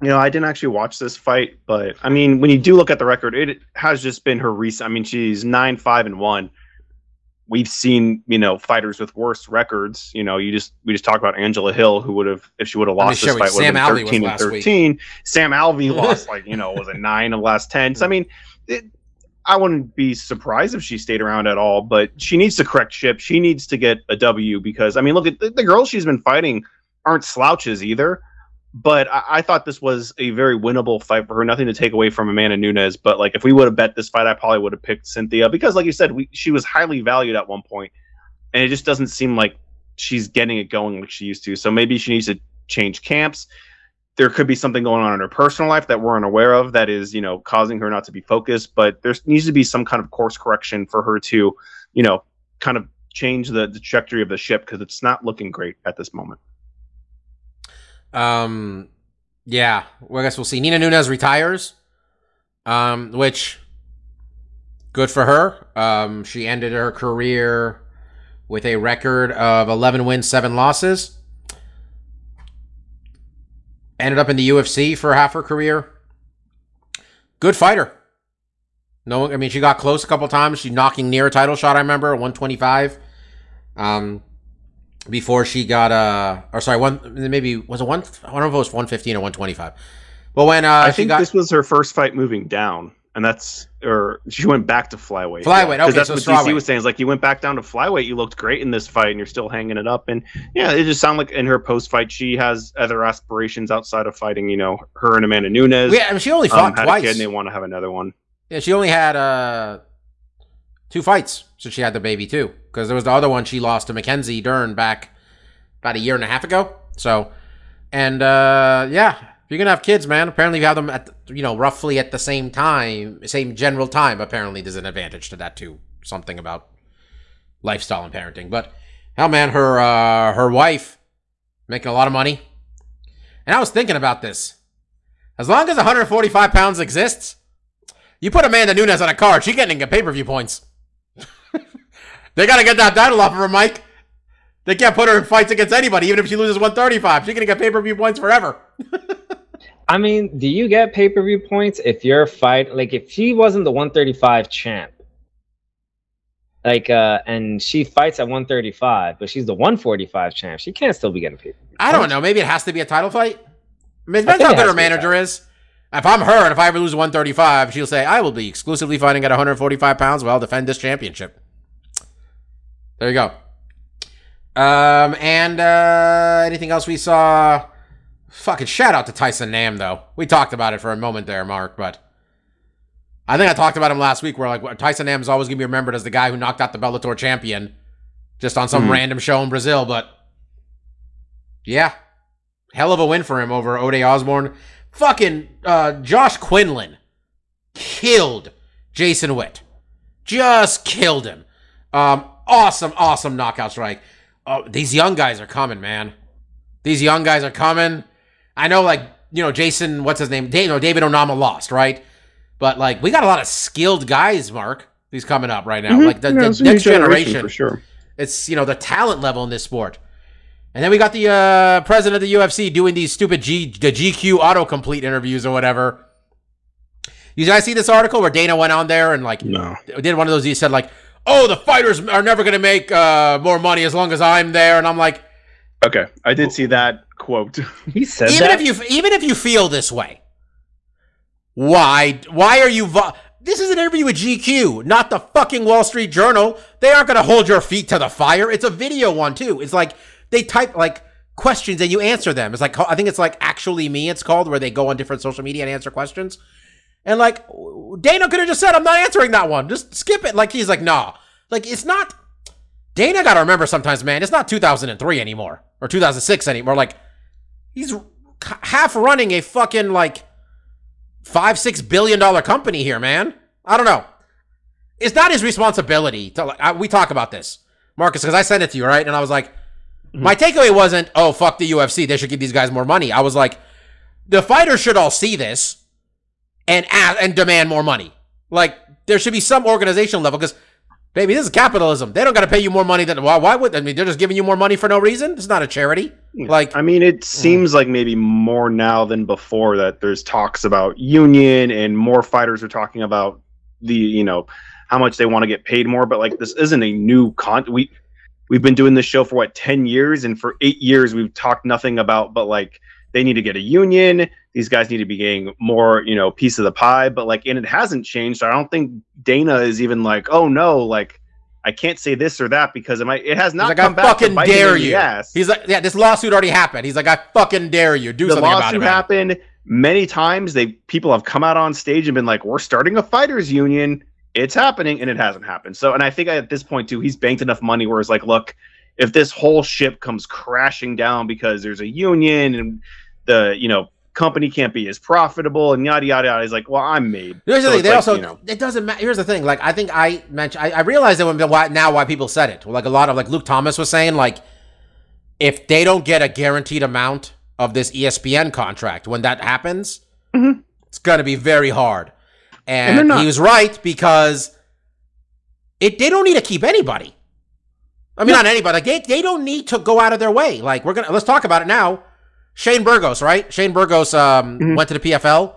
You know, I didn't actually watch this fight, but I mean, when you do look at the record, it has just been her recent. I mean, she's nine, five, and one. We've seen, you know, fighters with worse records. You know, you just we just talked about Angela Hill, who would have, if she would have lost this fight, would Sam have Alvey thirteen and last week. thirteen. Sam Alvey lost like you know was a nine of the last ten. So I mean, it, I wouldn't be surprised if she stayed around at all. But she needs to correct ship. She needs to get a W because I mean, look at the, the girls she's been fighting aren't slouches either but I, I thought this was a very winnable fight for her. Nothing to take away from Amanda Nunes, but like if we would have bet this fight, I probably would have picked Cynthia because, like you said, we, she was highly valued at one point, and it just doesn't seem like she's getting it going like she used to. So maybe she needs to change camps. There could be something going on in her personal life that we're unaware of that is, you know, causing her not to be focused. But there needs to be some kind of course correction for her to, you know, kind of change the, the trajectory of the ship because it's not looking great at this moment. Um, yeah, well, I guess we'll see. Nina Nunes retires, um, which good for her. Um, she ended her career with a record of 11 wins, seven losses. Ended up in the UFC for half her career. Good fighter. No, I mean she got close a couple times. She knocking near a title shot. I remember 125. Um, before she got uh or sorry one maybe was it one I don't know if it was 115 or 125 but when uh I think got this was her first fight moving down, and that's or she went back to flyweight. Flyweight, 'Cause okay, that's so what. DC was saying. Is like you went back down to flyweight, you looked great in this fight, and you're still hanging it up. And yeah, it just sounded like in her post fight, she has other aspirations outside of fighting. You know, her and Amanda Nunes yeah, I mean, she only um, fought a twice and they want to have another one. yeah she only had uh two fights since she had the baby too because there was the other one she lost to Mackenzie Dern back about a year and a half ago. So and uh yeah you're gonna have kids man apparently you have them at the, you know roughly at the same time same general time apparently there's an advantage to that too. Something about lifestyle and parenting. But hell man her uh her wife making a lot of money. And i was thinking about this. As long as 145 pounds exists you put Amanda Nunes on a card, she getting a pay per view points. They gotta get that title off of her, Mike. They can't put her in fights against anybody, even if she loses 135. She's gonna get pay per view points forever. I mean, do you get pay per view points if your fight, like, if she wasn't the 135 champ, like, uh, and she fights at 135, but she's the 145 champ, she can't still be getting paid. I don't know. Maybe it has to be a title fight. I mean, it depends think how good her to be a manager is. If I'm her, and if I ever lose 135, she'll say, I will be exclusively fighting at 145 pounds while I'll defend this championship. There you go. Um, and uh, anything else we saw? Fucking shout out to Tyson Nam, though. We talked about it for a moment there, Mark, but I think I talked about him last week where, like, Tyson Nam is always going to be remembered as the guy who knocked out the Bellator champion just on some Mhm. random show in Brazil, but yeah, hell of a win for him over Ode Osborne. Fucking uh, Josh Quinlan killed Jason Witt. Just killed him. Um, awesome, awesome knockout strike. Oh, these young guys are coming, man. These young guys are coming. I know, like, you know, Jason, what's his name? Dave, no, David Onama lost, right? But, like, we got a lot of skilled guys, Mark, these coming up right now. Mhm. Like, the, Yeah, the it's a new next generation. for sure. It's you know the talent level in this sport. And then we got the uh, president of the UFC doing these stupid G the GQ autocomplete interviews or whatever. You guys see this article where Dana went on there and like No. did one of those? He said like, "Oh, the fighters are never going to make uh, more money as long as I'm there," and I'm like, Okay, I did see that quote. He said even that. if you even if you feel this way, why why are you? Vo- this is an interview with GQ, not the fucking Wall Street Journal. They aren't going to hold your feet to the fire. It's a video one too. It's like they type like questions and you answer them. It's like I think it's like actually me. It's called where they go on different social media and answer questions. And like Dana could have just said, "I'm not answering that one. Just skip it." Like he's like, "Nah." Like it's not. Dana got to remember sometimes, man. It's not 2003 anymore or 2006 anymore. Like he's half running a fucking like five, six billion dollar company here, man. I don't know. It's not his responsibility to. Like, I, we talk about this, Marcus, because I sent it to you, right? And I was like, mm-hmm. my takeaway wasn't, oh fuck the UFC, they should give these guys more money. I was like, the fighters should all see this and ask, and demand more money. Like there should be some organizational level because. Baby, this is capitalism. They don't got to pay you more money than why? Why would I mean? They're just giving you more money for no reason. It's not a charity. Hmm. Like I mean, it seems like maybe more now than before that there's talks about union and more fighters are talking about the you know how much they want to get paid more. But like this isn't a new con. We we've been doing this show for what ten years, and for eight years we've talked nothing about but like they need to get a union. These guys need to be getting more you know piece of the pie. But like, and it hasn't changed. I don't think Dana is even like, oh no, like. I can't say this or that because it might. It has He's not like, come I back fucking dare you. ass. He's like, yeah, this lawsuit already happened. He's like, I fucking dare you. Do the something about it. lawsuit happened many times. They people have come out on stage and been like, "We're starting a fighters union. It's happening," and it hasn't happened. So, and I think at this point too, he's banked enough money where it's like, look, if this whole ship comes crashing down because there's a union and the you know company can't be as profitable and yada yada yada, he's like, well, I'm made. Here's the So thing. They like, also you know, it doesn't matter. Here's the thing. Like I think I mentioned. I, I realized that when why, now why people said it. Like a lot of like Luke Thomas was saying. Like if they don't get a guaranteed amount of this ESPN contract when that happens, Mhm. it's gonna be very hard. And And, not- he was right because it they don't need to keep anybody. I mean, not anybody. Like they, they don't need to go out of their way. Like we're gonna let's talk about it now. Shane Burgos, right? Shane Burgos um, Mhm. went to the PFL.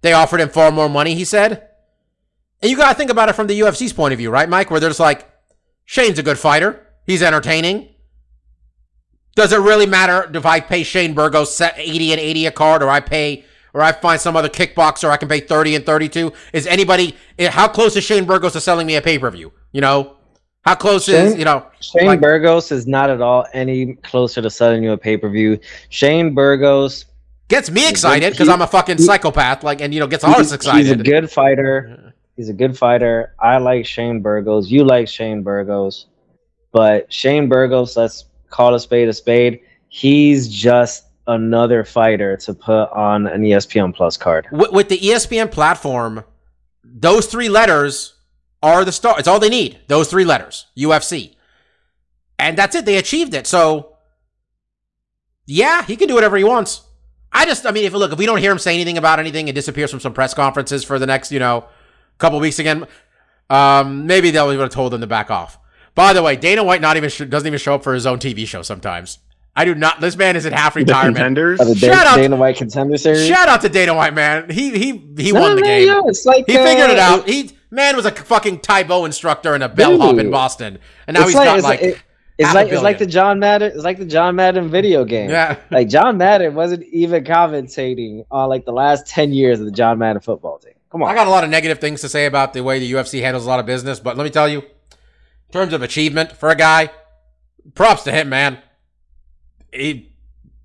They offered him far more money. He said, and you got to think about it from the UFC's point of view, right, Mike? Where there's like, Shane's a good fighter. He's entertaining. Does it really matter if I pay Shane Burgos 80 and 80 a card, or I pay, or I find some other kickboxer I can pay 30 and 32? Is anybody? eh, How close is Shane Burgos to selling me a pay per view? You know, how close is Shane- you know? Shane Like- Burgos is not at all any closer to selling you a pay per view. Shane Burgos, Gets me excited because I'm a fucking he- psychopath. Like, and you know, gets he's, excited. he's a good fighter. He's a good fighter. I like Shane Burgos. You like Shane Burgos, but Shane Burgos, let's call a spade a spade. He's just another fighter to put on an ESPN Plus card. with, with the ESPN platform, those three letters are the star. It's all they need. Those three letters, UFC, and that's it. They achieved it. So, yeah, he can do whatever he wants. I just, I mean, if look, if we don't hear him say anything about anything it disappears from some press conferences for the next, you know, couple weeks again, um, maybe they would have told him to back off. By the way, Dana White not even sh- doesn't even show up for his own TV show sometimes. I do not. This man is in half the retirement. contenders. Uh, the Shout Dana, out- Dana White contender series. Shout out to Dana White, man. He he he No, won the no, game. yeah, it's like He figured uh, it out. He man was a fucking Tae Bo instructor and a bellhop in Boston, and now it's he's like, got it's like, it- it's like it's like the. John Madden. It's like the John Madden video game. yeah. Like John Madden wasn't even commentating on like the last ten years of the John Madden football team. Come on. I got a lot of negative things to say about the way the UFC handles a lot of business, but let me tell you, in terms of achievement for a guy, props to him, man. He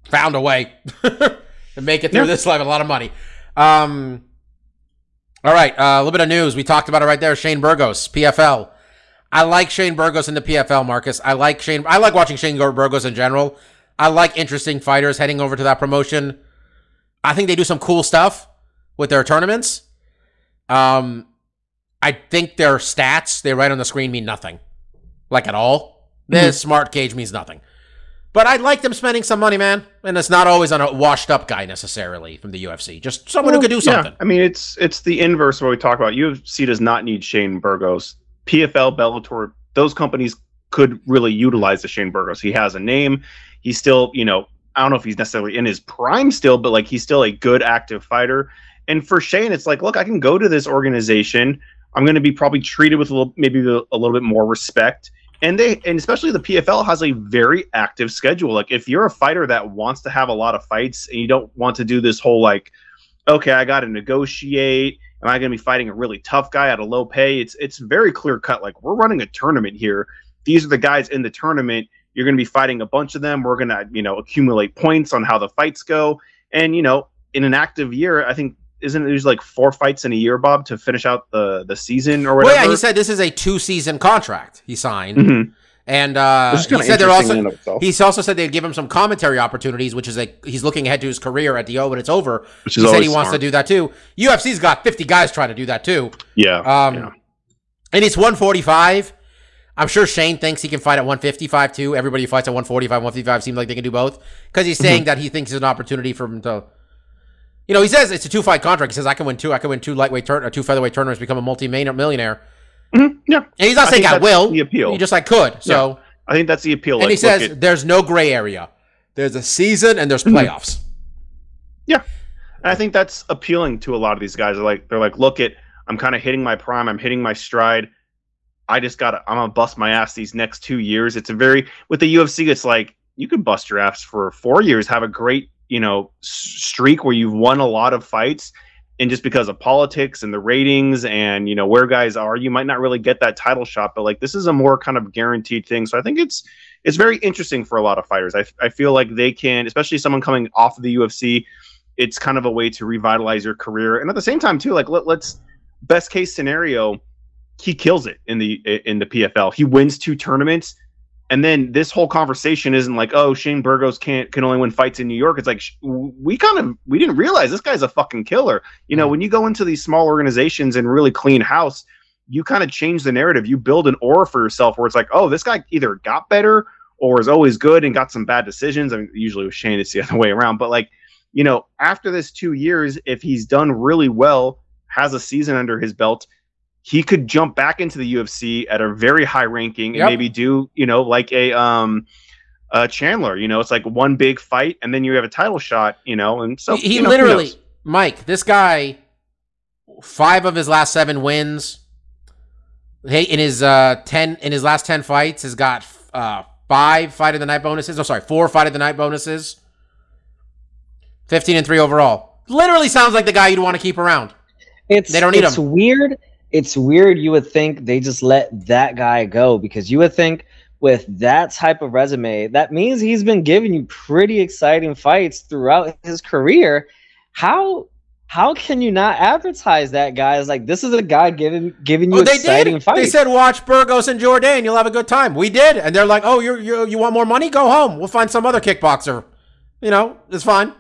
found a way to make it through this life. A lot of money. Um. All right, uh, a little bit of news. We talked about it right there. Shane Burgos, PFL. I like Shane Burgos in the PFL, Marcus. I like Shane. I like watching Shane Burgos in general. I like interesting fighters heading over to that promotion. I think they do some cool stuff with their tournaments. Um, I think their stats they write on the screen mean nothing, like at all. This smart cage means nothing. But I like them spending some money, man, and it's not always on a washed-up guy necessarily from the UFC. Just someone who could do something. Yeah, I mean, it's it's the inverse of what we talk about. UFC does not need Shane Burgos. PFL, Bellator, those companies could really utilize the Shane Burgos. He has a name. He's still, you know, I don't know if he's necessarily in his prime still, but like he's still a good active fighter. And for Shane, it's like, look, I can go to this organization. I'm going to be probably treated with a little, maybe a little bit more respect. And they, and especially the PFL has a very active schedule. Like if you're a fighter that wants to have a lot of fights and you don't want to do this whole like, okay, I got to negotiate. Am I going to be fighting a really tough guy at a low pay? It's it's very clear cut. Like we're running a tournament here. These are the guys in the tournament. You're going to be fighting a bunch of them. We're going to you know accumulate points on how the fights go. And you know, in an active year, I think isn't it usually like four fights in a year, Bob, to finish out the the season or whatever? Well, yeah, he said this is a two-season contract he signed, Mhm. And uh, he said they're also and he's also said they'd give him some commentary opportunities, which is like he's looking ahead to his career at the O when it's over. Which He said he always wants to do that too. UFC's got 50 guys trying to do that too. Yeah. Um, yeah. and it's 145. I'm sure Shane thinks he can fight at 155 too. Everybody who fights at 145, 155 seems like they can do both because he's Mm-hmm. saying that he thinks it's an opportunity for him to. You know, he says it's a two fight contract. He says I can win two. I can win two lightweight turn or two featherweight tournaments, become a multi millionaire. Mhm, Yeah. And he's not I saying I will. the appeal. He just like could. So I think that's the appeal. and like, he says at- there's no gray area. There's a season and there's Mhm. playoffs. And I think that's appealing to a lot of these guys. They're like, they're like, look at, I'm kind of hitting my prime. I'm hitting my stride. I just got, I'm gonna bust my ass these next two years. It's a very with the UFC. It's like you can bust your ass for four years, have a great, you know, streak where you've won a lot of fights, and just because of politics and the ratings and you know where guys are, you might not really get that title shot. But like this is a more kind of guaranteed thing. So I think it's it's very interesting for a lot of fighters. I I feel like they can, especially someone coming off of the UFC it's kind of a way to revitalize your career and at the same time too like let, let's best case scenario he kills it in the in the pfl he wins two tournaments and then this whole conversation isn't like oh shane burgos can't can only win fights in new york. It's like sh- we kind of we didn't realize this guy's a fucking killer. You know when you go into these small organizations and really clean house you kind of change the narrative. You build an aura for yourself where it's like oh this guy either got better or is always good and got some bad decisions. I mean usually with shane it's the other way around. But like you know, after this two years, if he's done really well, has a season under his belt, he could jump back into the UFC at a very high ranking and Yep. maybe do, you know, like a um uh Chandler, you know, it's like one big fight and then you have a title shot, you know, and so he he you know, literally. Mike, this guy, five of his last seven wins. Hey, in his uh ten in his last ten fights, has got uh five fight of the night bonuses. No, sorry, four fight of the night bonuses. Fifteen and three overall. Literally sounds like the guy you'd want to keep around. It's They don't need it's him. weird. It's weird. You would think they just let that guy go because you would think with that type of resume, that means he's been giving you pretty exciting fights throughout his career. How how can you not advertise that guy as like this is a guy giving giving you Oh, they exciting did. fights? They said watch Burgos and Jordan. You'll have a good time. We did, and they're like, "Oh, you you you want more money? Go home. We'll find some other kickboxer." You know, it's fine.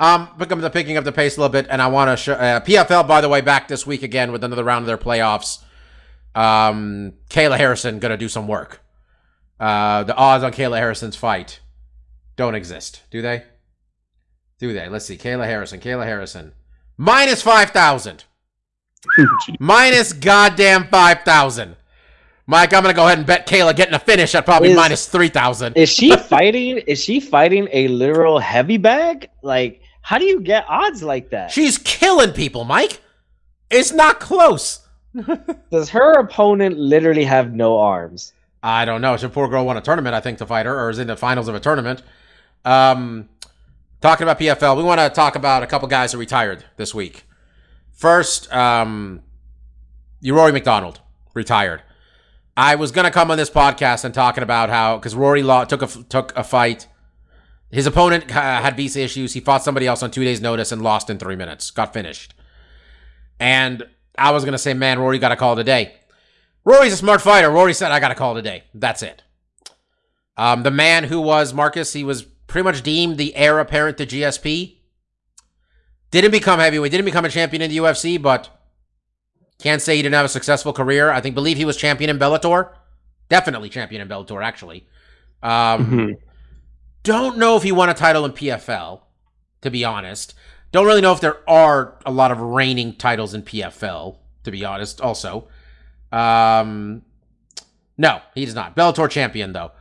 Um, picking up, picking up the pace a little bit, and I want to show uh, PFL. By the way, back this week again with another round of their playoffs. Um, Kayla Harrison gonna do some work. Uh, the odds on Kayla Harrison's fight don't exist, do they? Do they? Let's see. Kayla Harrison. Kayla Harrison minus five thousand. Minus goddamn 5,000. Mike, I'm going to go ahead and bet Kayla getting a finish at probably Is- minus 3,000. Is she fighting? Is she fighting a literal heavy bag? Like, how do you get odds like that? She's killing people, Mike. It's not close. Does her opponent literally have no arms? I don't know. Some poor girl won a tournament, I think, to fight her, or is in the finals of a tournament. Um, talking about PFL, we want to talk about a couple guys who retired this week. First, um, Rory MacDonald retired. I was gonna come on this podcast and talking about how because Rory Law took a took a fight. His opponent uh, had visa issues. He fought somebody else on two days' notice and lost in three minutes. Got finished. And I was gonna say, man, Rory got a call today. Rory's a smart fighter. Rory said, I got a call today. That's it. Um, the man who was Marcus, he was pretty much deemed the heir apparent to GSP. Didn't become heavyweight, didn't become a champion in the UFC, but can't say he didn't have a successful career. I think believe he was champion in Bellator. Definitely champion in Bellator, actually. Um, Mhm. Don't know if he won a title in PFL, to be honest. Don't really know if there are a lot of reigning titles in PFL, to be honest, also. Um, no, he does not. Bellator champion, though.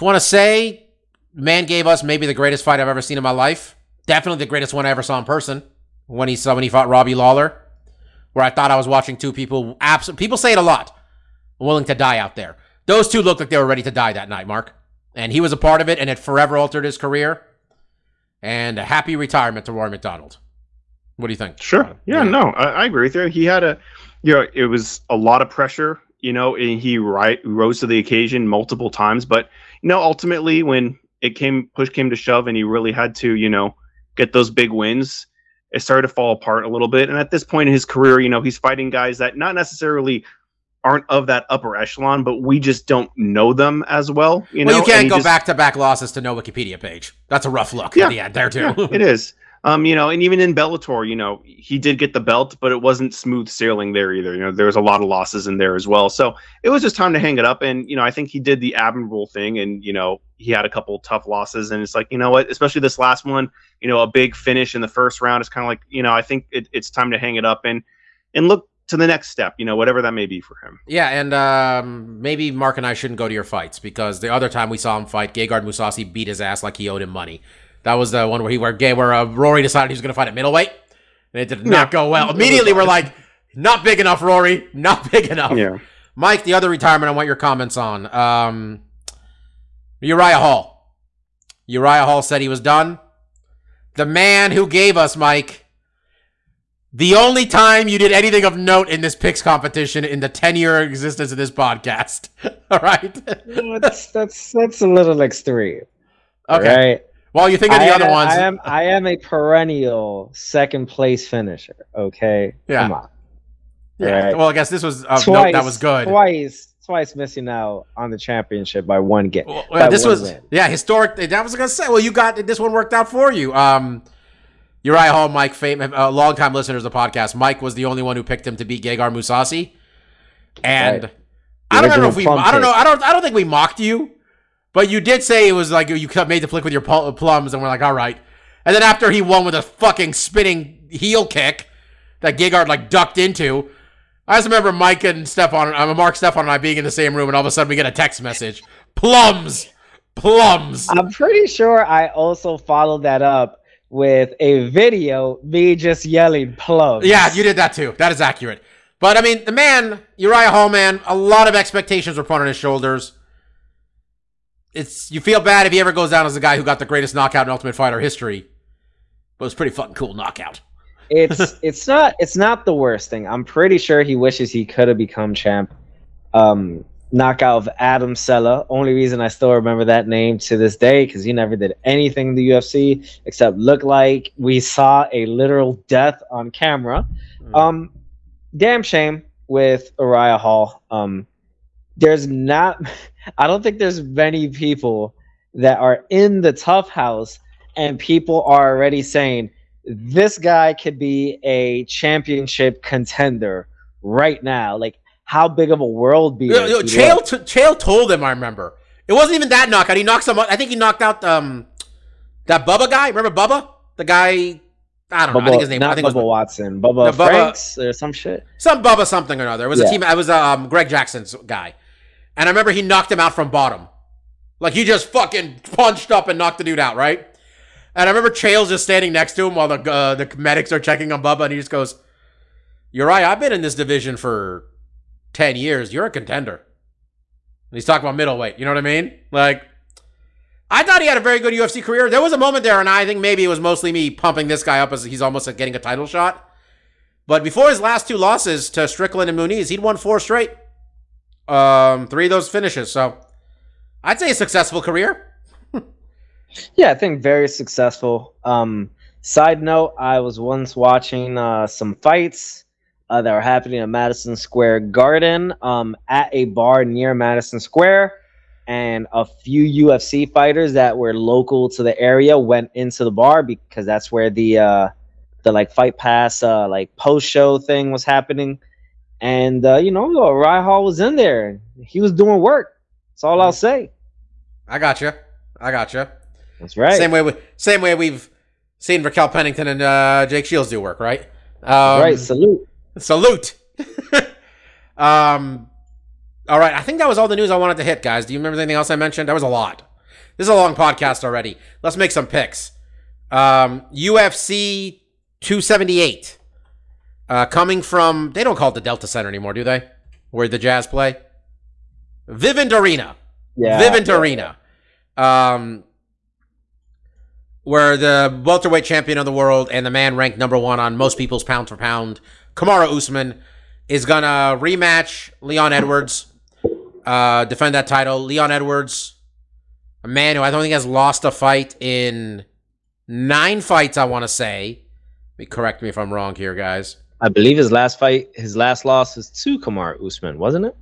Want to say, man gave us maybe the greatest fight I've ever seen in my life. Definitely the greatest one I ever saw in person when he saw when he fought Robbie Lawler, where I thought I was watching two people. Abs- people say it a lot, willing to die out there. Those two looked like they were ready to die that night, Mark, and he was a part of it, and it forever altered his career. And a happy retirement to Rory MacDonald. What do you think? Sure. Uh, yeah, no, I, I agree with you. He had a, you know, it was a lot of pressure, you know, and he right rose to the occasion multiple times. But you know, ultimately, when it came push came to shove, and he really had to, you know, get those big wins, it started to fall apart a little bit. And at this point in his career, you know, he's fighting guys that not necessarily aren't of that upper echelon, but we just don't know them as well. You well, know, you can't go back to back losses to no Wikipedia page. That's a rough look Yeah. at the end there too. Yeah, it is. Um, you know, and even in Bellator, you know, he did get the belt, but it wasn't smooth sailing there either. You know, there was a lot of losses in there as well. So it was just time to hang it up. And you know, I think he did the admirable thing. And you know, he had a couple tough losses, and it's like, you know what, especially this last one, you know, a big finish in the first round is kind of like, you know, I think it, it's time to hang it up and and look to the next step. You know, whatever that may be for him. Yeah, and um, maybe Mark and I shouldn't go to your fights because the other time we saw him fight, Gegard Mousasi beat his ass like he owed him money. That was the one where he where Gay where uh, Rory decided he was going to fight at middleweight, and it did not Yeah. go well. Immediately, we're like, not big enough, Rory, not big enough. Yeah. Mike, the other retirement, I want your comments on. Um, Uriah Hall. Uriah Hall said he was done. The man who gave us, Mike, the only time you did anything of note in this picks competition in the 10 year existence of this podcast. All right. Well, that's that's that's a little extreme. Okay. Right? Well, you think of the I other am, ones. I am I am a perennial second place finisher. Okay, Yeah. come on. yeah. right. Well, I guess this was of twice, that was good. Twice, twice missing out on the championship by one game. Well, by this was win. yeah historic. That was gonna say. Well, you got this one worked out for you. Um, Uriah Hall, Mike, fame, uh, longtime listeners of the podcast. Mike was the only one who picked him to beat Gegard Mousasi, and Right. I don't know if we. I don't know. I don't. I don't think we mocked you, but you did say it was like you cut- made the flick with your pl- plums, and we're like, all right. And then after he won with a fucking spinning heel kick that Gegard like ducked into. I just remember Mike and Stefan, uh, Mark, Stefan, and I being in the same room, and all of a sudden we get a text message: plums, plums. I'm pretty sure I also followed that up with a video me just yelling plums. Yeah, you did that too. That is accurate. But I mean, the man, Uriah Hall, man, a lot of expectations were put on his shoulders. It's you feel bad if he ever goes down as the guy who got the greatest knockout in Ultimate Fighter history. But it was a pretty fucking cool knockout. it's it's not it's not the worst thing. I'm pretty sure he wishes he could have become champ. Um, knockout of Adam Cella. Only reason I still remember that name to this day because he never did anything in the UFC except look like we saw a literal death on camera. Mm. Um, damn shame with Uriah Hall. Um, there's not. I don't think there's many people that are in the tough house and people are already saying this guy could be a championship contender right now. Like how big of a world beater? Yo, yo, Chael, t- Chael told him. I remember it wasn't even that knockout. He knocked some. I think he knocked out um that Bubba guy. Remember Bubba, the guy? I don't know. I think his name. not I think it Bubba was Watson, Bubba, No, Bubba- or some shit. some Bubba something or another. It was a team. It was um Greg Jackson's guy, and I remember he knocked him out from bottom, like he just fucking punched up and knocked the dude out, right? And I remember Chael's just standing next to him while the uh, the medics are checking on Bubba, and he just goes, "You're right. I've been in this division for ten years. You're a contender." And he's talking about middleweight. You know what I mean? Like. I thought he had a very good UFC career. There was a moment there, and I think maybe it was mostly me pumping this guy up as he's almost like getting a title shot. But before his last two losses to Strickland and Muniz, he'd won four straight. Um, three of those finishes. So I'd say a successful career. Yeah, I think very successful. Um, side note, I was once watching uh, some fights uh, that were happening at Madison Square Garden um, at a bar near Madison Square, and a few UFC fighters that were local to the area went into the bar because that's where the uh, the like Fight Pass uh, like post show thing was happening, and uh, you know, Rye Hall was in there. He was doing work. That's all I'll say. I got you. I got you. That's right. Same way. We, same way we've seen Raquel Pennington and uh, Jake Shields do work, right? Um, right. Salute. Salute. um, all right. I think that was all the news I wanted to hit, guys. Do you remember anything else I mentioned? That was a lot. This is a long podcast already. Let's make some picks. Um, UFC 278. Uh, coming from, they don't call it the Delta Center anymore, do they? Where the Jazz play? Vivint Arena. Yeah. Vivint Arena. Um, where the welterweight champion of the world and the man ranked number one on most people's pound for pound, Kamaru Usman, is gonna rematch Leon Edwards, uh, defend that title. Leon Edwards, a man who I don't think has lost a fight in nine fights. I want to say. Correct me if I'm wrong here, guys. I believe his last fight, his last loss was to Kamaru Usman, wasn't it?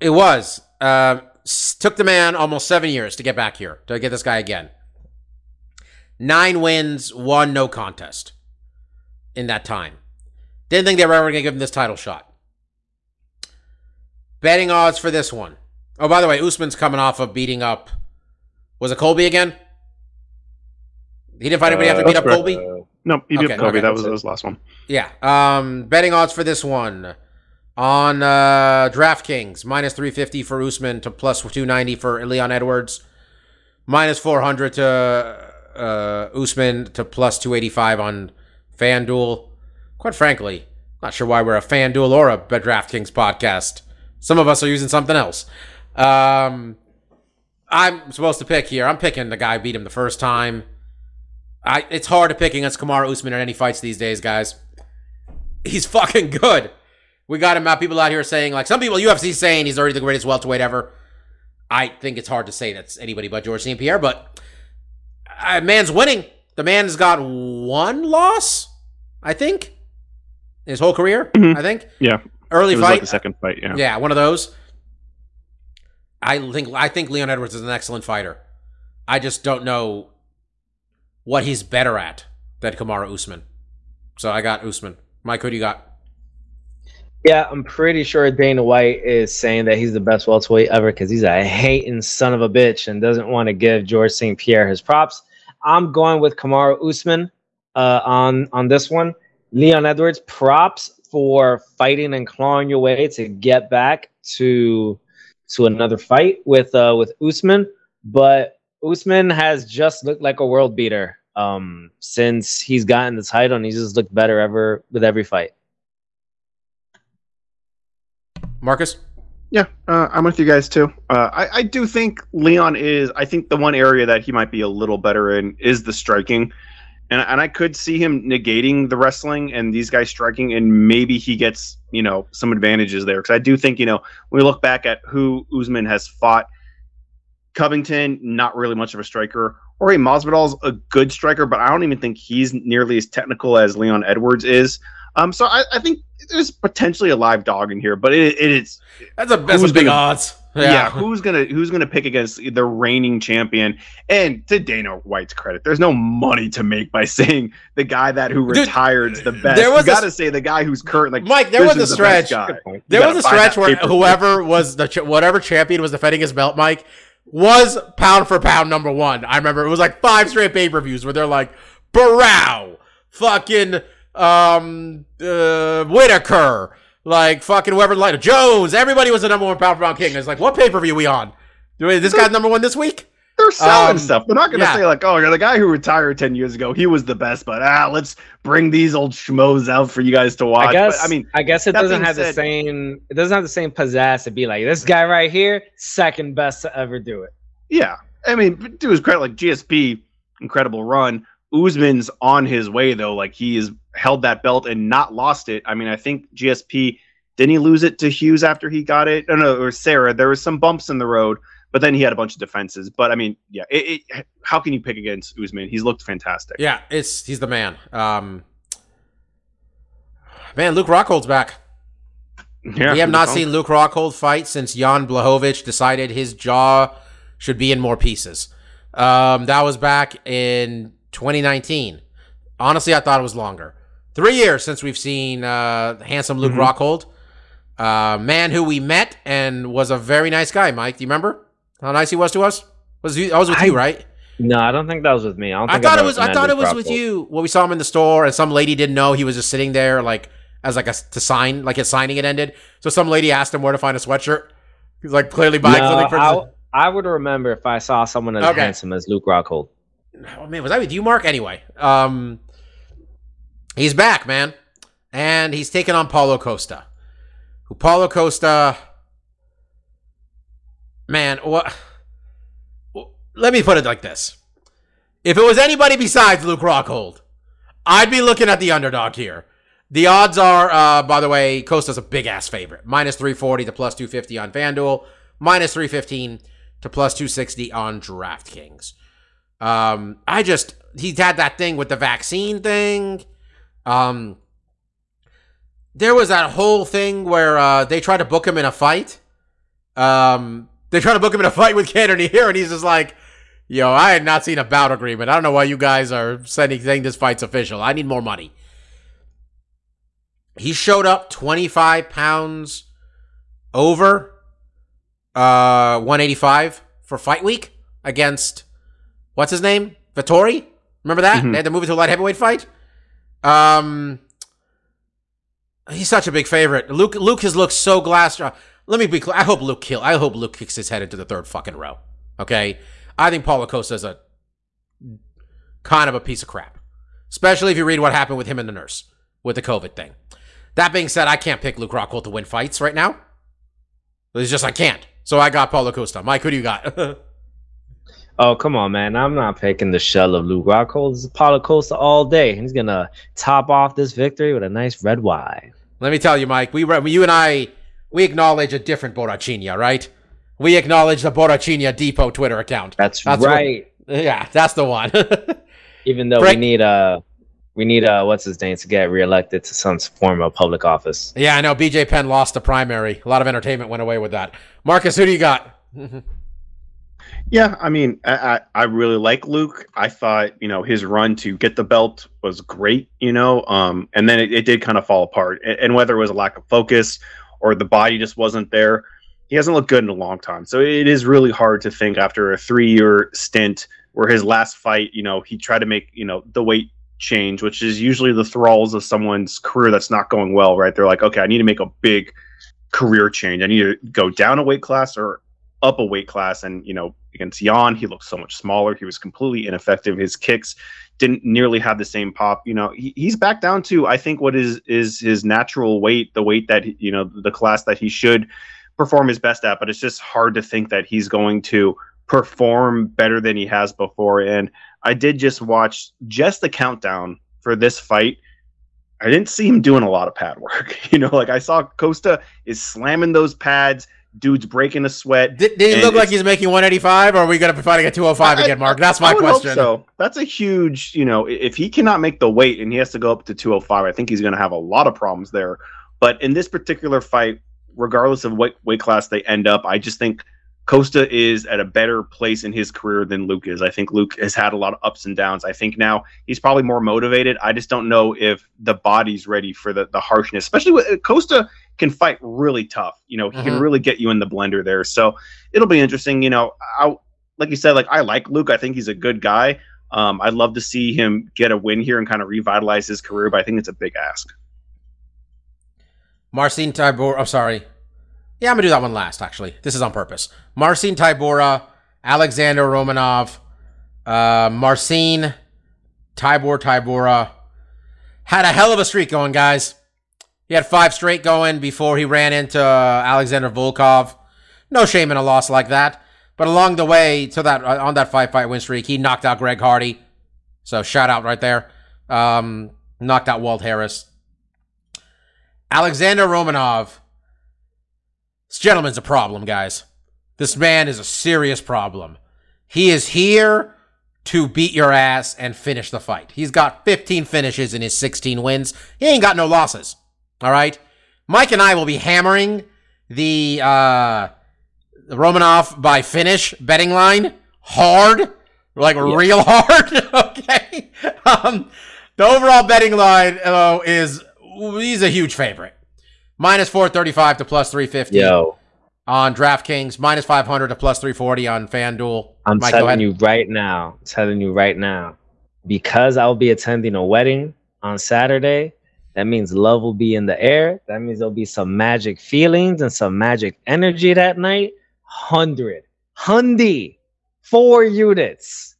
It was. Uh, took the man almost seven years to get back here, to get this guy again. Nine wins, one no contest in that time. Didn't think they were ever going to give him this title shot. Betting odds for this one. Oh, by the way, Usman's coming off of beating up. Was it Colby again? He didn't fight anybody after Uh, beat up that's Colby? No, he beat Okay, Colby. okay. that was his last one. Yeah. Um, betting odds for this one on uh, DraftKings minus three fifty for Usman to plus two ninety for Leon Edwards, minus four hundred to uh, Usman to plus two eighty five on FanDuel. Quite frankly, not sure why we're a FanDuel or a DraftKings podcast. Some of us are using something else. Um, I'm supposed to pick here. I'm picking the guy who beat him the first time. I it's hard to pick against Kamaru Usman in any fights these days, guys. He's fucking good. We got him out. People out here saying like some people UFC saying he's already the greatest welterweight ever. I think it's hard to say that's anybody but George St. Pierre, but uh, man's winning. The man's got one loss, I think, his whole career. Mhm. I think Yeah, early it was fight. like the second fight. Yeah. Yeah, one of those. I think I think Leon Edwards is an excellent fighter. I just don't know what he's better at than Kamaru Usman. So I got Usman. Mike, who do you got? Yeah, I'm pretty sure Dana White is saying that he's the best welterweight ever because he's a hating son of a bitch and doesn't want to give George St. Pierre his props. I'm going with Kamaru Usman uh, on on this one. Leon Edwards, props for fighting and clawing your way to get back to to another fight with uh, with Usman, but Usman has just looked like a world beater um, since he's gotten the title, and he's just looked better ever with every fight. Marcus? Yeah, uh, I'm with you guys too. Uh, I, I do think Leon is. I think the one area that he might be a little better in is the striking, and and I could see him negating the wrestling and these guys striking, and maybe he gets you know some advantages there. Because I do think you know when we look back at who Usman has fought, Covington not really much of a striker. or Jorge Masvidal's a good striker, but I don't even think he's nearly as technical as Leon Edwards is. Um, so I, I think there's potentially a live dog in here, but it, it is That's a that's a big gonna- odds. Yeah. who's gonna who's gonna pick against the reigning champion? And to Dana White's credit, there's no money to make by saying the guy that who Dude, retired's the best. there was you got to say the guy who's current. Like Mike, there was a is the stretch. There was a stretch where pay-per-view. whoever was the ch- whatever champion was defending his belt, Mike, was pound for pound number one. I remember it was like five straight pay per views where they're like Barrow, fucking um uh, Whittaker, like fucking whoever like Jones. Everybody was the number one pound for pound king. It's like what pay per view we on? Do we- This guy's number one this week? They're selling Um, stuff. They're not going to yeah. say like, "Oh, the guy who retired ten years ago, he was the best." But ah, let's bring these old schmoes out for you guys to watch. I guess. But, I mean, I guess it doesn't being have the same. It doesn't have the same pizzazz to be like this guy right here, second best to ever do it. Yeah, I mean, to his credit, like GSP, incredible run. Usman's on his way though. Like he has held that belt and not lost it. I mean, I think GSP didn't he lose it to Hughes after he got it? No, no, or Serra. There was some bumps in the road, but then he had a bunch of defenses. But I mean, yeah, it, it, how can you pick against Usman? He's looked fantastic. Yeah, it's he's the man. Um, man, Luke Rockhold's back. Yeah, we have not seen Luke Rockhold fight since Jan Blachowicz decided his jaw should be in more pieces. Um, that was back in 2019. Honestly, I thought it was longer. Three years since we've seen uh, handsome Luke Mhm. Rockhold, uh, man who we met and was a very nice guy. Mike, do you remember how nice he was to us? Was he, I was with you, right? No, I don't think that was with me. I, don't I thought it was. I thought it was with you. Well, we saw him in the store, and some lady didn't know he was just sitting there, like as like a to sign, like his signing had ended. So some lady asked him where to find a sweatshirt. He's like clearly buying No, something for. I, I would remember if I saw someone as Okay. handsome as Luke Rockhold. oh man, was that with you, Mark? Anyway, um, he's back, man, and he's taking on Paulo Costa. Who Paulo Costa? Man, what? Let me put it like this: If it was anybody besides Luke Rockhold, I'd be looking at the underdog here. The odds are, uh, by the way, Costa's a big ass favorite. Minus 340 to plus 250 on FanDuel, minus 315 to plus 260 on DraftKings. Um, I just, he's had that thing with the vaccine thing. Um, there was that whole thing where uh, they tried to book him in a fight. Um, they tried to book him in a fight with Kennedy Cannonier, and he's just like, "Yo, I had not seen a bout agreement. I don't know why you guys are sending saying this fight's official. I need more money." He showed up 25 pounds over uh 185 for fight week against what's his name? Vettori? Remember that? Mhm. They had to move it to a light heavyweight fight. Um He's such a big favorite. Luke Luke has looked so glass jaw. Let me be clear. I hope Luke kill. I hope Luke kicks his head into the third fucking row. Okay? I think Paulo Costa is a kind of a piece of crap. Especially if you read what happened with him and the nurse with the COVID thing. That being said, I can't pick Luke Rockhold to win fights right now. It's just I can't. So I got Paulo Costa. Mike, who do you got? Oh come on, man! I'm not picking the shell of Luke Rockhold. It's Paulo Costa all day. He's gonna top off this victory with a nice red wine. Let me tell you, Mike. We re- you and I we acknowledge a different Borrachinha, right? We acknowledge the Borrachinha Depot Twitter account. That's, That's what- right. Yeah, that's the one. Even though Break- we need uh we need uh what's his name to get reelected to some form of public office. yeah, I know. BJ Penn lost the primary. A lot of entertainment went away with that. Marcus, who do you got? Yeah, I mean, I, I, I really like Luke. I thought, you know, his run to get the belt was great, you know, um, and then it, it did kind of fall apart. And, and whether it was a lack of focus or the body just wasn't there, he hasn't looked good in a long time. So it is really hard to think after a three year stint where his last fight, you know, he tried to make, you know, the weight change, which is usually the thralls of someone's career that's not going well, right? They're like, okay, I need to make a big career change. I need to go down a weight class or up a weight class. And, you know, against Jan, he looked so much smaller. He was completely ineffective. His kicks didn't nearly have the same pop. You know, he, he's back down to, I think, what is is his natural weight, the weight that, you know, the class that he should perform his best at. But it's just hard to think that he's going to perform better than he has before. And I did just watch just the countdown for this fight. I didn't see him doing a lot of pad work. You know, like I saw Costa is slamming those pads, dude's breaking a sweat. Did, did he look like he's making 185, or are we going to be fighting at 205 I- again, Mark? That's my I would hope question. so that's a huge, you know, if he cannot make the weight and he has to go up to 205, I think he's going to have a lot of problems there. But in this particular fight, regardless of what weight class they end up, I just think Costa is at a better place in his career than Luke is. I think Luke has had a lot of ups and downs. I think now he's probably more motivated. I just don't know if the body's ready for the, the harshness, especially with uh, Costa can fight really tough. You know, he Mhm. can really get you in the blender there. So it'll be interesting. You know, I, like you said, like I like Luke. I think he's a good guy. Um, I'd love to see him get a win here and kind of revitalize his career, but I think it's a big ask. Marcin Tybura. I'm sorry. Yeah, I'm gonna do that one last. Actually, this is on purpose. Marcin Tybura, Alexander Romanov, uh, Marcin Tybor Tybura had a hell of a streak going, guys. He had five straight going before he ran into uh, Alexander Volkov. No shame in a loss like that. But along the way to that uh, on that five fight win streak, he knocked out Greg Hardy. So shout out right there. Um, knocked out Walt Harris. Alexander Romanov. This gentleman's a problem, guys. This man is a serious problem. He is here to beat your ass and finish the fight. He's got 15 finishes in his 16 wins. He ain't got no losses. All right? Mike and I will be hammering the uh the Romanov by finish betting line hard, like real hard. okay. Um, the overall betting line though is he's a huge favorite. Minus 435 to plus 350 Yo, on DraftKings, minus 500 to plus 340 on FanDuel. I'm Mike, telling you right now, telling you right now, because I'll be attending a wedding on Saturday. That means love will be in the air. That means there'll be some magic feelings and some magic energy that night. Hundred, hundy, four units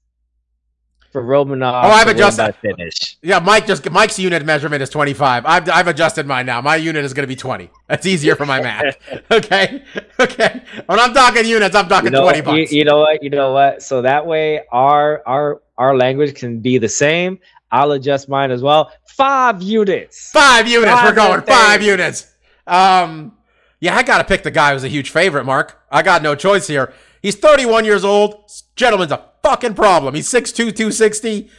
for Romanov. Oh, I've adjusted- finish. Yeah, Mike just Mike's unit measurement is 25. I've, I've adjusted mine now. My unit is going to be 20. That's easier for my math. Okay, okay. When I'm talking units, I'm talking You know, 20 you, bucks. you know what? You know what? So that way, our our our language can be the same. I'll adjust mine as well. Five units. Five units. We're going things. five units. Um, yeah, I got to pick the guy who's a huge favorite. Mark, I got no choice here. He's 31 years old. This Gentleman's a fucking problem. He's 6'2", 260.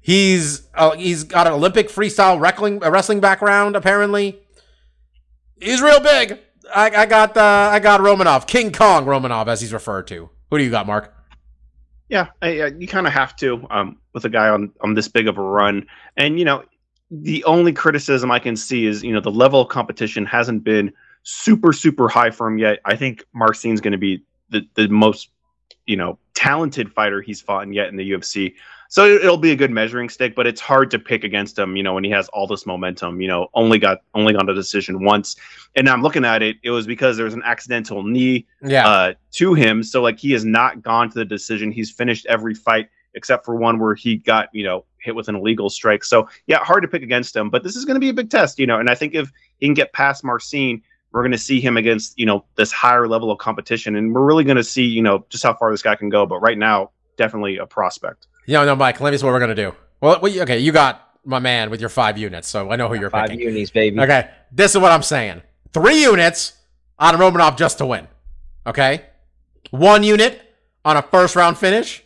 He's uh, he's got an Olympic freestyle wrestling uh, wrestling background apparently. He's real big. I, I got uh, I got Romanov, King Kong Romanov, as he's referred to. Who do you got, Mark? Yeah, I, I, you kind of have to um, with a guy on on this big of a run, and you know, the only criticism I can see is you know the level of competition hasn't been super super high for him yet. I think Marcin's going to be the the most you know talented fighter he's fought in yet in the UFC. So it'll be a good measuring stick, but it's hard to pick against him. You know when he has all this momentum. You know only got only got a decision once, and I'm looking at it. It was because there was an accidental knee Yeah. uh, to him. So like he has not gone to the decision. He's finished every fight except for one where he got you know hit with an illegal strike. So yeah, hard to pick against him. But this is going to be a big test, you know. And I think if he can get past Marcin, we're going to see him against you know this higher level of competition, and we're really going to see you know just how far this guy can go. But right now, definitely a prospect. Yeah, no, Mike. Let me see what we're gonna do. Well, well, okay, you got my man with your five units, so I know who you're Five picking. unis, baby. Okay, this is what I'm saying. Three units on Romanov just to win. Okay, one unit on a first round finish.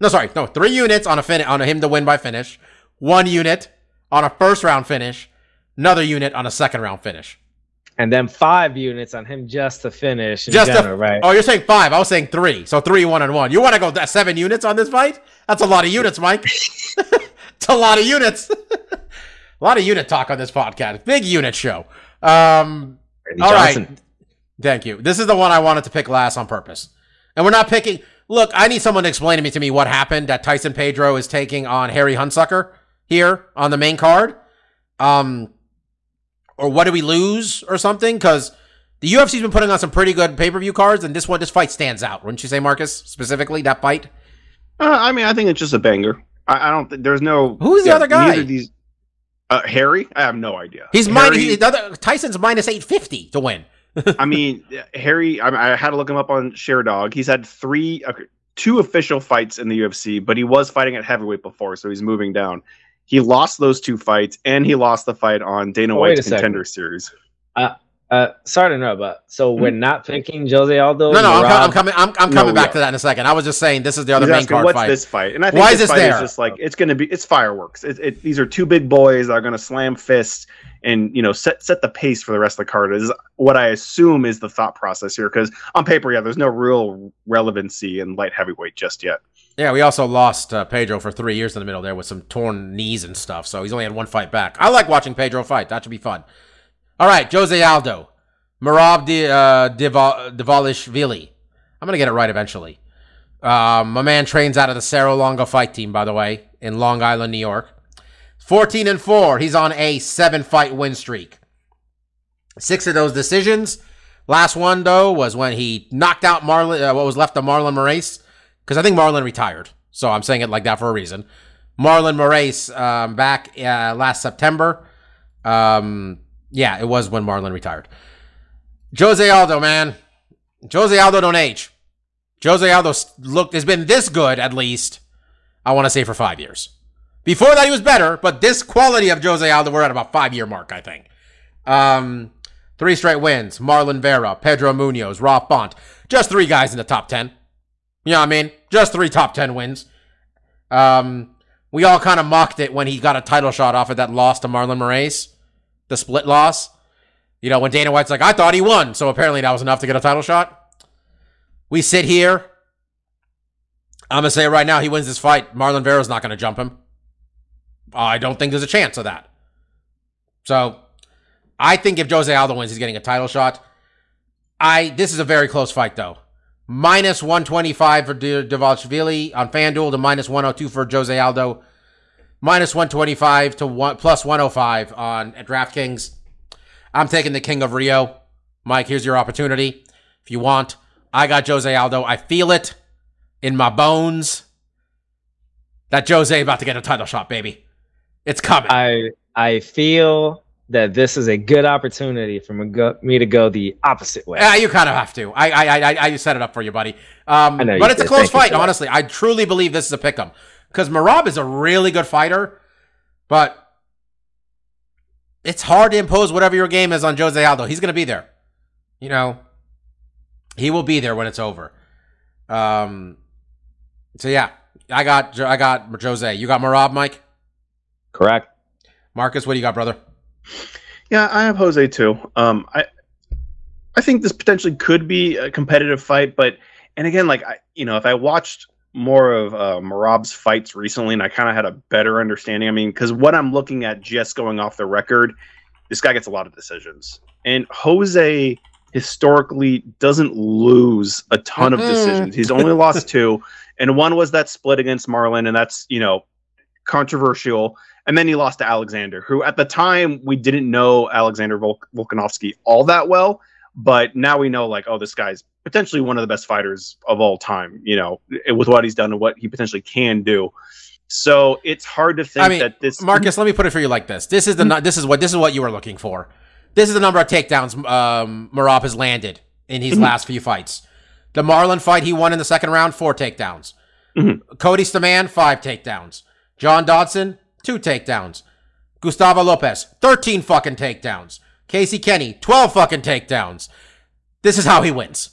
No, sorry, no, three units on a fin on a him to win by finish. One unit on a first round finish. Another unit on a second round finish. And then five units on him just to finish. In Just general, to, right? Oh, you're saying five. I was saying three. So three, one, and one. You want to go that seven units on this fight? That's a lot of units, Mike. it's a lot of units. a lot of unit talk on this podcast. Big unit show. Um, all right. Thank you. This is the one I wanted to pick last on purpose. And we're not picking. Look, I need someone to explain to me to me what happened that Tyson Pedro is taking on Harry Hunsucker here on the main card. Um, or what do we lose or something? Because the UFC's been putting on some pretty good pay per view cards, and this one, this fight stands out. Wouldn't you say, Marcus? Specifically, that fight. Uh, I mean, I think it's just a banger. I, I don't. think There's no. Who's the other guy? These, uh, Harry. I have no idea. He's Harry, minus. He, the other, Tyson's minus eight fifty to win. I mean, Harry. I, I had to look him up on Sherdog. He's had three, okay, two official fights in the UFC, but he was fighting at heavyweight before, so he's moving down. He lost those two fights, and he lost the fight on Dana Oh, White's a second. Contender Series. Uh, sorry to interrupt, but so we're not picking Jose Aldo. No, no, I'm, co- Murad? I'm coming. I'm, I'm coming we back to that in a second. I was just saying this is the other He's main asking, card what's fight. this fight? And I think Why is this this fight there? is just like it's going to be. It's fireworks. It, it, these are two big boys that are going to slam fists and you know set set the pace for the rest of the card. Is what I assume is the thought process here. Because on paper, yeah, there's no real relevancy in light heavyweight just yet. Yeah, we also lost uh, Pedro for three years in the middle there with some torn knees and stuff. So he's only had one fight back. I like watching Pedro fight. That should be fun. All right, Jose Aldo, Merab De, uh, Deval- Devalishvili. I'm gonna get it right eventually. Um, my man trains out of the Serra-Longo fight team, by the way, in Long Island, New York. 14 and four. He's on a seven fight win streak. Six of those decisions. Last one though was when he knocked out Marlon. Uh, what was left of Marlon Moraes because I think Marlon retired. So I'm saying it like that for a reason. Marlon Moraes um, back uh, last September. Um, yeah, it was when Marlon retired. Jose Aldo, man. Jose Aldo don't age. Jose Aldo looked has been this good at least. I want to say for five years. Before that, he was better, but this quality of Jose Aldo, we're at about five year mark, I think. Um, three straight wins: Marlon Vera, Pedro Munhoz, Rob Font. Just three guys in the top ten. You know what I mean? Just three top 10 wins. Um, we all kind of mocked it when he got a title shot off of that loss to Marlon Moraes, the split loss. You know, when Dana White's like, I thought he won. So apparently that was enough to get a title shot. We sit here. I'm going to say right now, he wins this fight. Marlon Vera's not going to jump him. I don't think there's a chance of that. So I think if Jose Aldo wins, he's getting a title shot. I this is a very close fight though minus 125 for De- Devalchvili on FanDuel to minus 102 for Jose Aldo. Minus 125 to one plus 105 on DraftKings. I'm taking the King of Rio. Mike, here's your opportunity. If you want, I got Jose Aldo. I feel it in my bones that Jose about to get a title shot, baby. It's coming. I I feel that this is a good opportunity for me, to go the opposite way. Yeah, you kind of have to. I, I, I, I set it up for you, buddy. Um, I know but it's a close Thank fight. that. Honestly, I truly believe this is a pick 'em because Merab is a really good fighter, but it's hard to impose whatever your game is on Jose Aldo. He's going to be there. You know, he will be there when it's over. Um, so yeah, I got I got Jose. You got Merab, Mike. Correct. Marcus, what do you got, brother? Yeah, I have Jose too. Um, I I think this potentially could be a competitive fight, but and again, like I, you know, if I watched more of uh, Merab's fights recently, and I kind of had a better understanding. I mean, because what I'm looking at, just going off the record, this guy gets a lot of decisions, and Jose historically doesn't lose a ton of Mm-mm. decisions. He's only lost two, and one was that split against Marlon, and that's you know controversial. And then he lost to Alexander, who at the time we didn't know Alexander Vol- Volkanovski all that well, but now we know like, oh, this guy's potentially one of the best fighters of all time. You know, with what he's done and what he potentially can do. So it's hard to think I mean, that this Marcus, let me put it for you like this. This is the nu- this is what this is what you were looking for. This is the number of takedowns um, Merab has landed in his Mhm. last few fights. The Marlon fight he won in the second round, four takedowns. Mhm. Cody Stamann, five takedowns. John Dodson, two takedowns. Gustavo Lopes, thirteen fucking takedowns. Casey Kenney, twelve fucking takedowns. This is how he wins.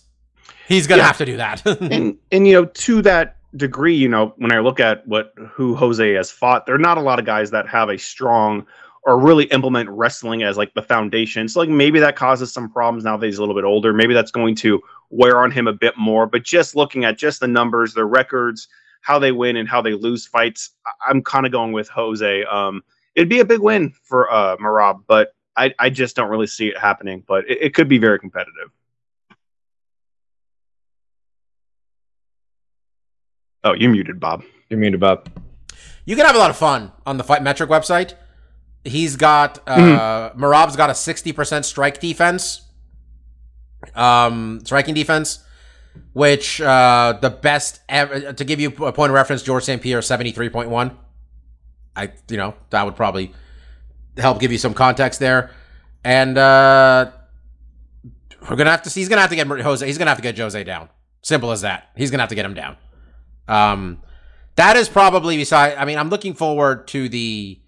He's gonna Yeah. have to do that. and and you know to that degree you know when i look at what who jose has fought there are not a lot of guys that have a strong or really implement wrestling as like the foundation so like maybe that causes some problems now that he's a little bit older maybe that's going to wear on him a bit more but just looking at just the numbers the records how they win and how they lose fights I- i'm kind of going with jose um it'd be a big win for uh merab but i i just don't really see it happening but it, it could be very competitive oh you muted bob You're muted, Bob. You can have a lot of fun on the Fight Metric website. He's got uh Merab's got a 60% strike defense. Um striking defense, which uh the best ever to give you a point of reference, George St. Pierre 73.1. I you know, that would probably help give you some context there. And uh we're gonna have to see he's gonna have to get Jose he's gonna have to get Jose down. Simple as that. He's gonna have to get him down. Um that is probably beside. I mean, I'm looking forward to the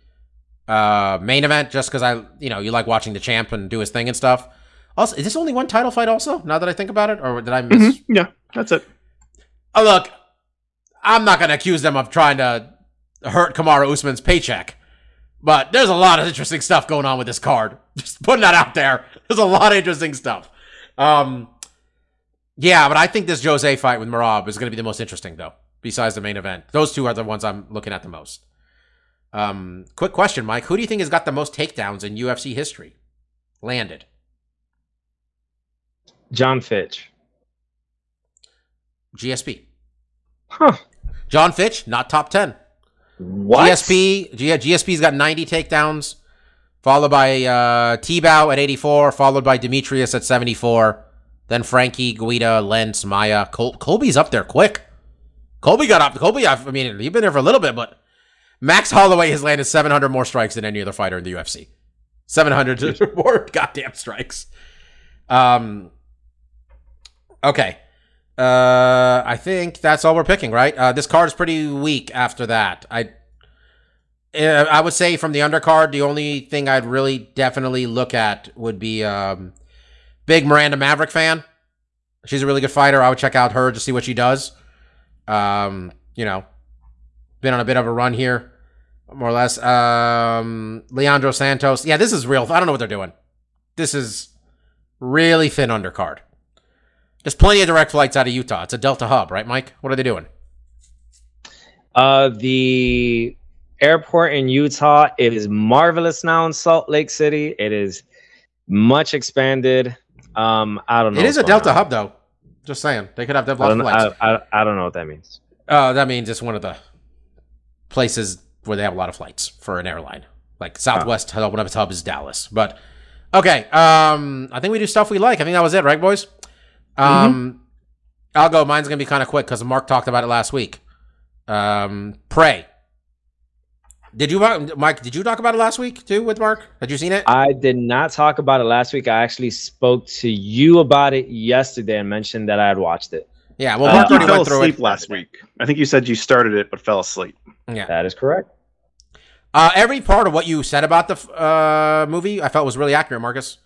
uh, main event just because I, you know, you like watching the champ and do his thing and stuff. Also, is this only one title fight? Also, now that I think about it, or did I miss? Mhm. yeah that's it Oh, look, I'm not going to accuse them of trying to hurt Kamaru Usman's paycheck, but there's a lot of interesting stuff going on with this card. Just putting that out there. There's a lot of interesting stuff. Um, yeah, but I think this Jose fight with Merab is going to be the most interesting, though. Besides the main event, those two are the ones I'm looking at the most. Um, quick question, Mike: Who do you think has got the most takedowns in UFC history? Landed. John Fitch. GSP. Huh. John Fitch, not top ten. What? GSP, G- GSP's got 90 takedowns, followed by uh, Tibau at 84, followed by Demetrius at 74, then Frankie, Guida, Lentz, Maya. Col- Colby's up there quick. Colby got up. Colby, I I mean, you've been there for a little bit, but Max Holloway has landed 700 more strikes than any other fighter in the UFC. 700 more goddamn strikes. Um. Okay. Uh, I think that's all we're picking, right? Uh, this card is pretty weak after that. I, uh, I would say from the undercard, the only thing I'd really definitely look at would be um, big Miranda Maverick fan. She's a really good fighter. I would check out her to see what she does. Um, you know, been on a bit of a run here, more or less. Um, Leandro Santos. Yeah, this is real. I don't know what they're doing. This is really thin undercard. There's plenty of direct flights out of Utah. It's a Delta hub, right, Mike? What are they doing? Uh, the airport in Utah. It is marvelous now in Salt Lake City. It is much expanded. Um, I don't know. It is a Delta on. hub, though. Just saying. They could have I Delta don't, flights. I, I, I don't know what that means. Uh, that means it's one of the places where they have a lot of flights for an airline. Like Southwest, one of its hub is Dallas. But okay, um, I think we do stuff we like. I think that was it, right, boys? Um, I'll go. Mine's gonna be kind of quick because Mark talked about it last week. Um, Prey. Did you, Mike? Did you talk about it last week too with Mark? Had you seen it? I did not talk about it last week. I actually spoke to you about it yesterday and mentioned that I had watched it. yeah. Well, I Mark think you already fell went through asleep it. last week. I think you said you started it but fell asleep. Yeah. That is correct. Uh, every part of what you said about the uh, movie, I felt was really accurate, Marcus.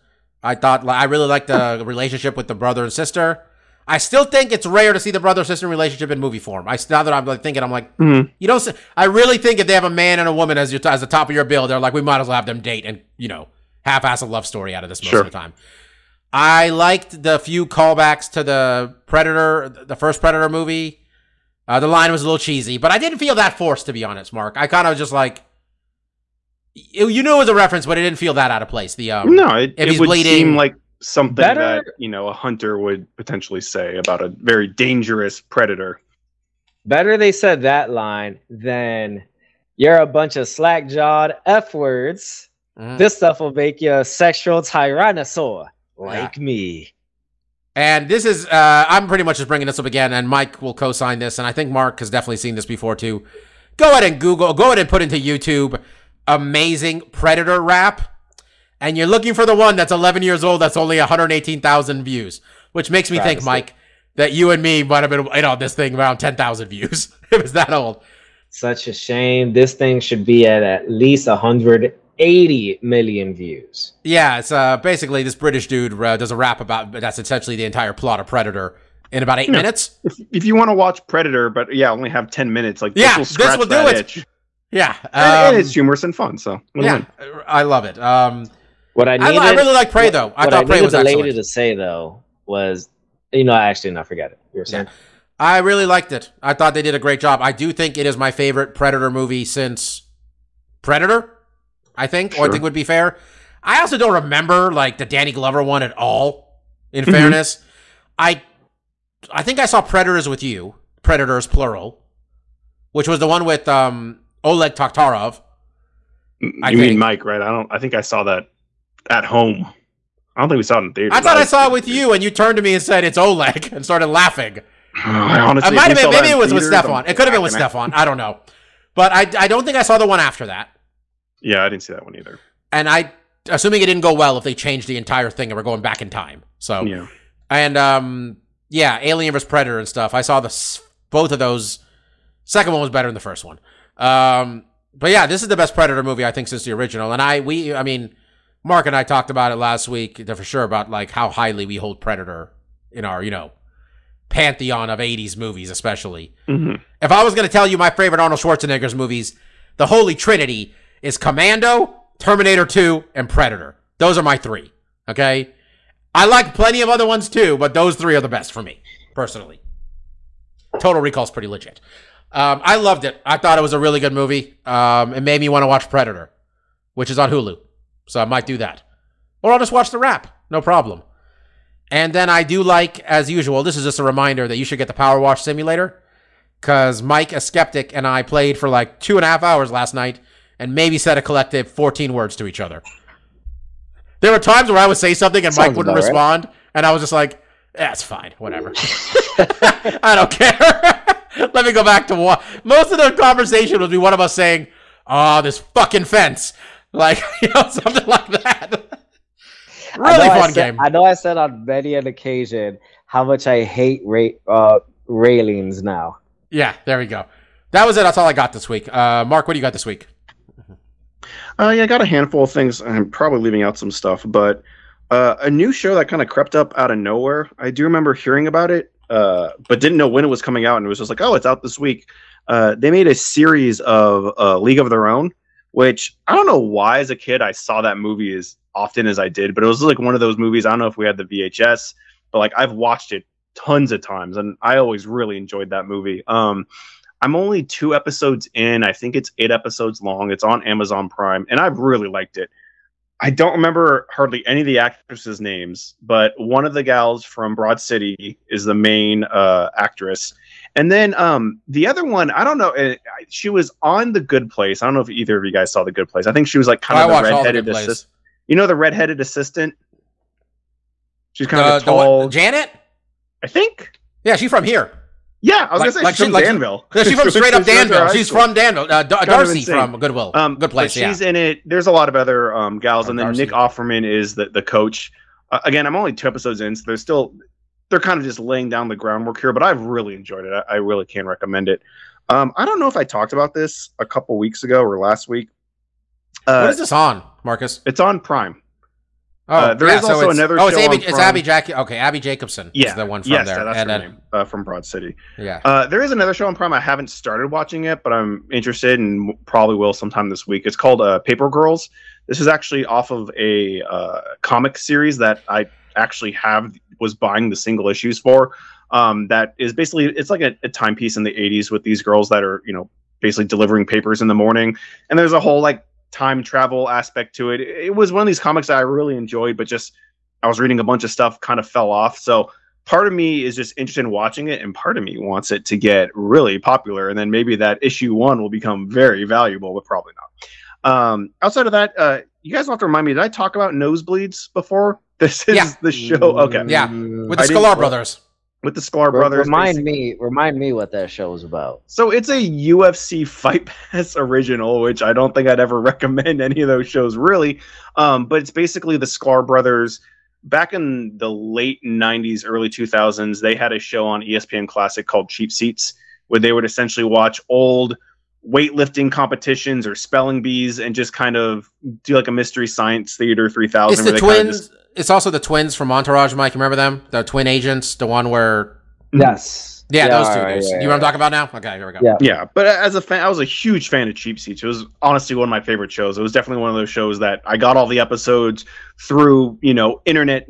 I thought I really liked the relationship with the brother and sister. I still think it's rare to see the brother sister relationship in movie form. I now that I'm like thinking, I'm like, Mhm. you don't. See, I really think if they have a man and a woman as your as the top of your bill, they're like, we might as well have them date and you know half-ass a love story out of this most Sure. of the time. I liked the few callbacks to the Predator, the first Predator movie. Uh, the line was a little cheesy, but I didn't feel that forced, to be honest, Mark. I kind of just like, you you knew it was a reference, but it didn't feel that out of place. The um, no, it, if it he's would bleeding- seem like something Better- that you know a hunter would potentially say about a very dangerous predator. Better they said that line than you're a bunch of slack jawed F words. mhm. This stuff will make you a sexual tyrannosaur like me. And this is, uh, I'm pretty much just bringing this up again, and Mike will co sign this, and I think Mark has definitely seen this before too. Go ahead and Google, go ahead and put into YouTube amazing Predator rap, and you're looking for the one that's 11 years old that's only 118,000 views, which makes me think, Mike, that you and me might have been, you know, this thing around 10,000 views. it was that old. Such a shame. This thing should be at at least 180 million views. Yeah, it's uh, basically this British dude uh, does a rap about, that's essentially the entire plot of Predator in about eight Yeah. minutes. If, if you want to watch Predator, but yeah, only have ten minutes, like Yeah, this this will scratch will do that it. itch. Yeah. and, and um, it's humorous and fun. So Yeah, win-win. I love it. Um, What I I, needed, I really like Prey though. I thought I Prey was the lady excellent. to say though was, you know, I actually, not forget it. You were saying I really liked it. I thought they did a great job. I do think it is my favorite Predator movie since Predator. I think, or I think would be fair. I also don't remember like the Danny Glover one at all. In Mhm. fairness, I I think I saw Predators with you. Predators plural, which was the one with um Oleg Taktarov. I you think. mean Mike, right? I don't. I think I saw that at home. I don't think we saw it in theater. I thought I saw it with you, and you turned to me and said it's Oleg and started laughing. I honestly, It might have been maybe it was with Stefan. It could have been with Stefan. I don't know, but I I don't think I saw the one after that. Yeah, I didn't see that one either. And I assuming it didn't go well if they changed the entire thing and we're going back in time. So Yeah, and um yeah, Alien vs Predator and stuff. I saw the both of those. Second one was better than the first one. Um, but yeah, this is the best Predator movie I think since the original. And I we I mean, Mark and I talked about it last week for sure about like how highly we hold Predator in our you know pantheon of '80s movies, especially. hmm If I was going to tell you my favorite Arnold Schwarzenegger's movies, the Holy Trinity is Commando, Terminator 2, and Predator. Those are my three. Okay? I like plenty of other ones too, but those three are the best for me, personally. Total Recall's pretty legit. Um, I loved it. I thought it was a really good movie. Um, it made me want to watch Predator, which is on Hulu. So I might do that. Or I'll just watch the rap. No problem. And then I do like, as usual, this is just a reminder that you should get the Power Wash Simulator because Mike, a skeptic, and I played for like two and a half hours last night and maybe said a collective 14 words to each other. There were times where I would say something and Mike wouldn't about right. respond, and I was just like, that's fine, whatever. I don't care. Let me go back to what. Most of the conversation would be one of us saying, oh, this fucking fence. Like, you know, something like that. I really know I fun said- game. I know I said on many an occasion how much I hate ra- uh, railings now. Yeah, there we go. That was it. That's all I got this week. Uh, Mark, what do you got this week? Uh, yeah, I got a handful of things. I'm probably leaving out some stuff, but uh, a new show that kind of crept up out of nowhere. I do remember hearing about it, uh, but didn't know when it was coming out, and it was just like, oh, it's out this week. Uh, they made a series of uh, League of Their Own, which I don't know why, as a kid, I saw that movie as often as I did, but it was like one of those movies. I don't know if we had the VHS, but like I've watched it tons of times, and I always really enjoyed that movie. Um, I'm only two episodes in. I think it's eight episodes long. It's on Amazon Prime, and I've really liked it. I don't remember hardly any of the actresses' names, but one of the gals from Broad City is the main uh, actress. And then um, the other one, I don't know. uh, She was on The Good Place. I don't know if either of you guys saw The Good Place. I think she was like kind I of the watched all the redheaded assistant. You know the redheaded assistant? She's kind Uh, of one- tall. Janet? I think. Yeah, she's from here. Yeah, I was Like- gonna say like she's from like- Danville. No, she's from straight up She went to our Danville. She's from Danville. Uh, Dar- D'Arcy from Goodwill. Um, Good place. Yeah. she's in it. There's a lot of other um, gals, Oh, and then D'Arcy. Nick Offerman is the the coach. Uh, again, I'm only two episodes in, so they're still they're kind of just laying down the groundwork here. But I've really enjoyed it. I, I really can recommend it. Um, I don't know if I talked about this a couple weeks ago or last week. Uh, what is this on, Marcus? It's on Prime. Oh, uh, there is also it's- another Oh, it's show Abby. It's. Abby Jack. Okay, Abbi Jacobson. Yeah, is the one from yes, there. that's and her then, name uh, from Broad City. yeah. Uh, there is another show on Prime. I haven't started watching it, but I'm interested and probably will sometime this week. It's called uh, Paper Girls. This is actually off of a uh, comic series that I actually have was buying the single issues for. Um, that is basically it's like a, a timepiece in the 80s with these girls that are you know basically delivering papers in the morning, and there's a whole like time travel aspect to it. It was one of these comics that I really enjoyed, but just I was reading a bunch of stuff, kind of fell off. So part of me is just interested in watching it, and part of me wants it to get really popular, and then maybe that issue one will become very valuable, but probably not. Um, outside of that, uh, you guys don't have to remind me. Did I talk about nosebleeds before? This is Yeah. the show. Okay, Yeah, with the I Scalar brothers. With the Sklar brothers. Remind basically- me, remind me what that show was about. So it's a UFC Fight Pass original, which I don't think I'd ever recommend any of those shows really. Um, but it's basically the Sklar brothers. Back in the late '90s, early 2000s, they had a show on ESPN Classic called Cheap Seats, where they would essentially watch old weightlifting competitions or spelling bees and just kind of do like a mystery science theater 3000. It's where the they kinda twins. just- It's also the twins from Entourage, Mike. You remember them? The twin agents, the one where. Yes. Yeah, those two. alright, dudes. yeah, you know what I'm talking about now? Okay, here we go. Yeah. Yeah, but as a fan, I was a huge fan of Cheap Seats. It was honestly one of my favorite shows. It was definitely one of those shows that I got all the episodes through, you know, internet,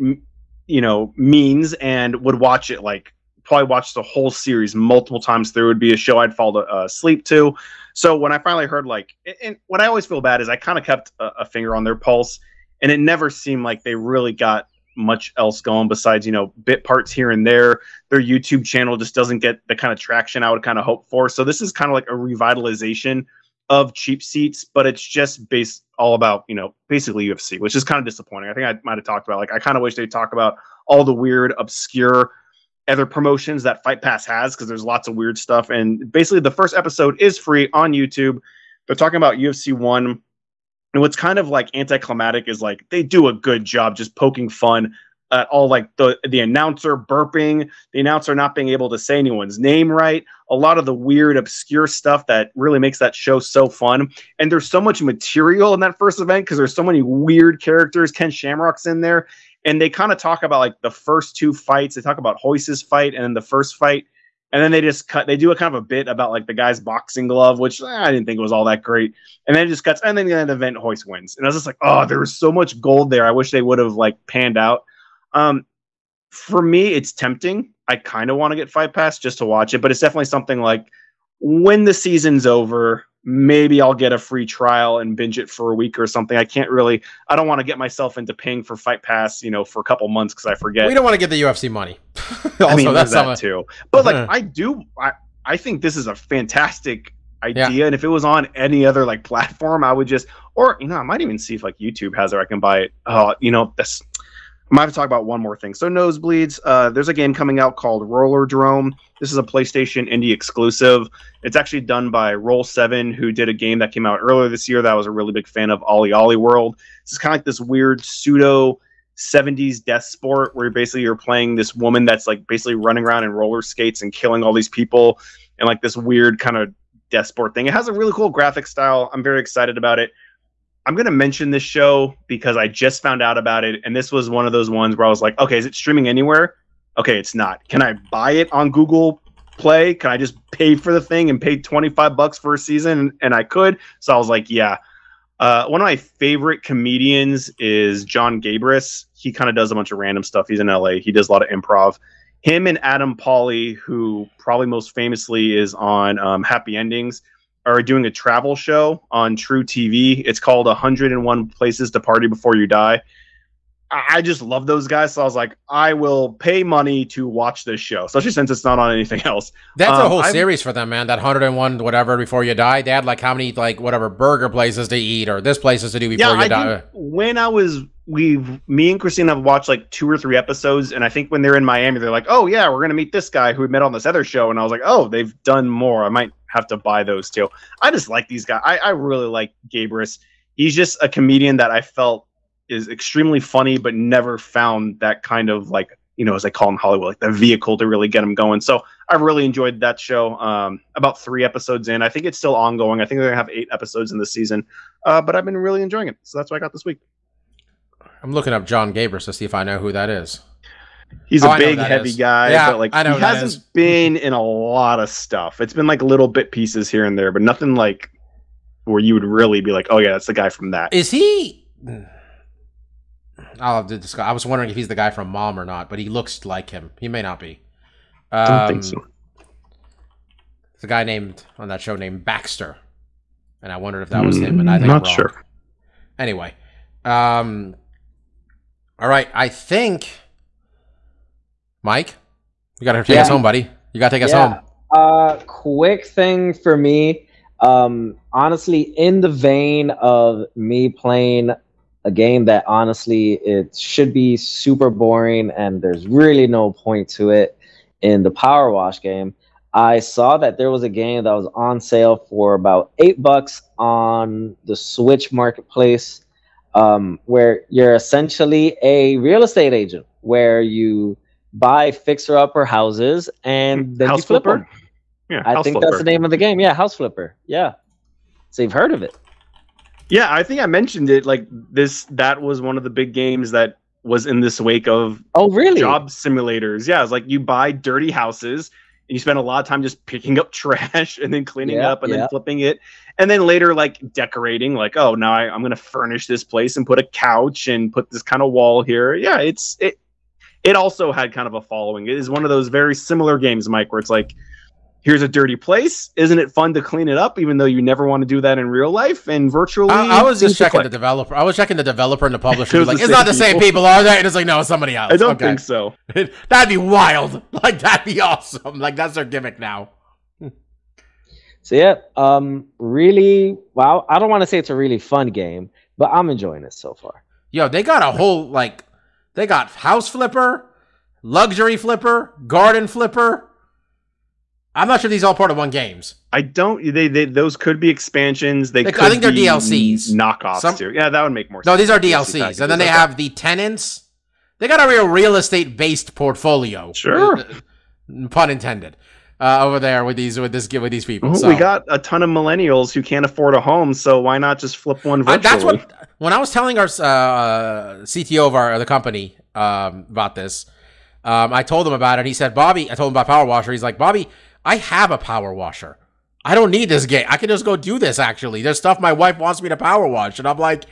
you know, means and would watch it like probably watch the whole series multiple times through. It'd be a show I'd fall to, uh, asleep to. So when I finally heard like, and- and what I always feel bad is I kind of kept a, a finger on their pulse, and it never seemed like they really got much else going besides you know bit parts here and there their YouTube channel just doesn't get the kind of traction I would kind of hope for. So this is kind of like a revitalization of cheap seats, but it's just based all about, you know, basically UFC, which is kind of disappointing. I think I might have talked about like I kind of wish they'd talk about all the weird, obscure other promotions that Fight Pass has because there's lots of weird stuff. And basically the first episode is free on YouTube. They're talking about UFC one. And what's kind of like anticlimactic is like they do a good job just poking fun at all like the the announcer burping, the announcer not being able to say anyone's name right, a lot of the weird obscure stuff that really makes that show so fun. And there's so much material in that first event because there's so many weird characters. Ken Shamrock's in there, and they kind of talk about like the first two fights. They talk about Royce's fight and then the first fight. And then they just cut. They do a kind of a bit about like the guy's boxing glove, which eh, I didn't think was all that great. And then it just cuts, and then the event Royce wins. And I was just like, oh, there was so much gold there. I wish they would have like panned out. Um, for me, it's tempting. I kind of want to get Fight Pass just to watch it, but it's definitely something like when the season's over, maybe I'll get a free trial and binge it for a week or something. I can't really. I don't want to get myself into paying for Fight Pass, you know, for a couple months because I forget. We don't want to get the UFC money. also, I mean, that's that too. But like, Uh-huh. I do. I I think this is a fantastic idea, and if it was on any other like platform, I would just, or you know, I might even see if like YouTube has it. Or I can buy it. Oh, you know, that's. I might have to talk about one more thing. So nosebleeds. Uh, there's a game coming out called Rollerdrome. This is a PlayStation indie exclusive. It's actually done by Roll7, who did a game that came out earlier this year that I was a really big fan of, OlliOlli World. Is kind of like this weird pseudo 70s death sport where basically you're playing this woman that's like basically running around in roller skates and killing all these people and like this weird kind of death sport thing. It has a really cool graphic style. I'm very excited about it. I'm going to mention this show because I just found out about it and this was one of those ones where I was like, okay, is it streaming anywhere? Okay, it's not. Can I buy it on Google Play? Can I just pay for the thing and pay 25 bucks for a season and I could? So I was like, yeah. Uh, one of my favorite comedians is Jon Gabrus. He kind of does a bunch of random stuff. He's in LA. He does a lot of improv. Him and Adam Pally, who probably most famously is on um, Happy Endings, are doing a travel show on truTV. It's called 101 Places to Party Before You Die. I just love those guys. So I was like, I will pay money to watch this show, especially since it's not on anything else. That's a Um, whole I've- series for them, man. That 101 whatever before you die. They had like how many like whatever burger places to eat or this places to do before yeah, you I die. think when I was we've me and Christine have watched like two or three episodes, and I think when they're in Miami, they're like, "Oh yeah, we're gonna meet this guy who we met on this other show," and I was like, "Oh, they've done more. I might have to buy those too." I just like these guys. I, I really like Gabrus. He's just a comedian that I felt is extremely funny, but never found that kind of like you know, as they call in Hollywood, like the vehicle to really get him going. So I really enjoyed that show. Um, about three episodes in, I think it's still ongoing. I think they're gonna have eight episodes in the season. Uh, but I've been really enjoying it. So that's what I got this week. I'm looking up Jon Gabrus to see if I know who that is. He's Oh, a big, heavy is. guy, Yeah, but like I know he hasn't is. been in a lot of stuff. It's been like little bit pieces here and there, but nothing like where you would really be like, "Oh yeah, that's the guy from that." Is he I'll have to discuss. I was wondering if he's the guy from Mom or not, but he looks like him. He may not be. I don't Um, think so. It's a guy named on that show named Baxter, and I wondered if that was him. And I Mm, think not I'm sure. Anyway, um, all right. I think Mike, you got to take us home, buddy. You got to take us Yeah. home. Uh, quick thing for me. Um, honestly, in the vein of me playing a game that honestly it should be super boring and there's really no point to it in the Power Wash game. I saw that there was a game that was on sale for about eight bucks on the Switch marketplace, um, where you're essentially a real estate agent, where you buy fixer-upper houses and then House you flip flipper? them. Yeah, I think Flipper. that's the name of the game. Yeah, House Flipper. Yeah. So you've heard of it. Yeah, I think I mentioned it. Like this, that was one of the big games that was in this wake of Oh, really? job simulators. Yeah, it's like you buy dirty houses and you spend a lot of time just picking up trash and then cleaning Yeah, up and yeah. then flipping it, and then later like decorating. Like, oh, now I, I'm going to furnish this place and put a couch and put this kind of wall here. Yeah, it's it. It also had kind of a following. It is one of those very similar games, Mike, where it's like. Here's a dirty place. Isn't it fun to clean it up, even though you never want to do that in real life and virtually? I, I was just checking the developer. I was checking the developer and the publisher. It was like, it's not the same same people. people, are they? And it's like, no, it's somebody else. I don't Okay. think so. that'd be wild. Like that'd be awesome. Like that's their gimmick now. So yeah, um, really. Well, I don't want to say it's a really fun game, but I'm enjoying it so far. Yo, they got a whole like, they got house flipper, luxury flipper, garden flipper. I'm not sure these all part of one games. I don't. They, they those could be expansions. They, They- I think they're be DLCs. knockoffs Some- too. Yeah, that would make more No, sense. these are DLC DLCs, and then they okay. have the tenants. They got a real real estate based portfolio. Sure. Pun intended. Uh, over there with these with this with these people. Well, so. We got a ton of millennials who can't afford a home, so why not just flip one I- that's what when I was telling our uh, CTO of our the company um, about this, um, I told him about it. He said, "Bobby," I told him about Power Washer. He's like, "Bobby, I have a Power Washer. I don't need this game. I can just go do this. Actually, there's stuff my wife wants me to power wash, and I'm like."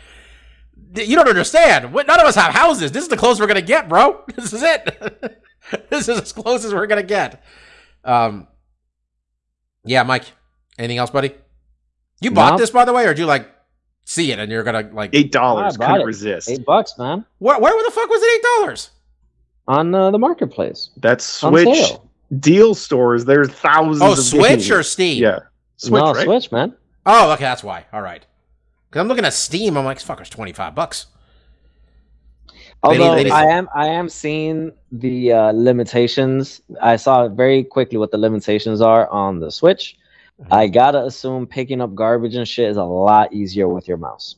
You don't understand. None of us have houses. This is the closest we're gonna get, bro. This is it. this is as close as we're gonna get. Um, yeah, Mike. Anything else, buddy? You bought No. this, by the way, or did you like see it and you're gonna like? Eight dollars I bought couldn't it. resist. Eight bucks, man, Where, where the fuck was it eight dollars? on uh, the marketplace. That's Switch deal stores. There's thousands. Oh, of Switch games. or Steam? yeah, Switch, no, right? Switch, man. Oh, okay, that's why. All right. Because I'm looking at Steam. I'm like, fuck, it's twenty five bucks. They need- Although they need- I am, I am seeing the uh, limitations. I saw very quickly what the limitations are on the Switch. Mm-hmm. I gotta assume picking up garbage and shit is a lot easier with your mouse.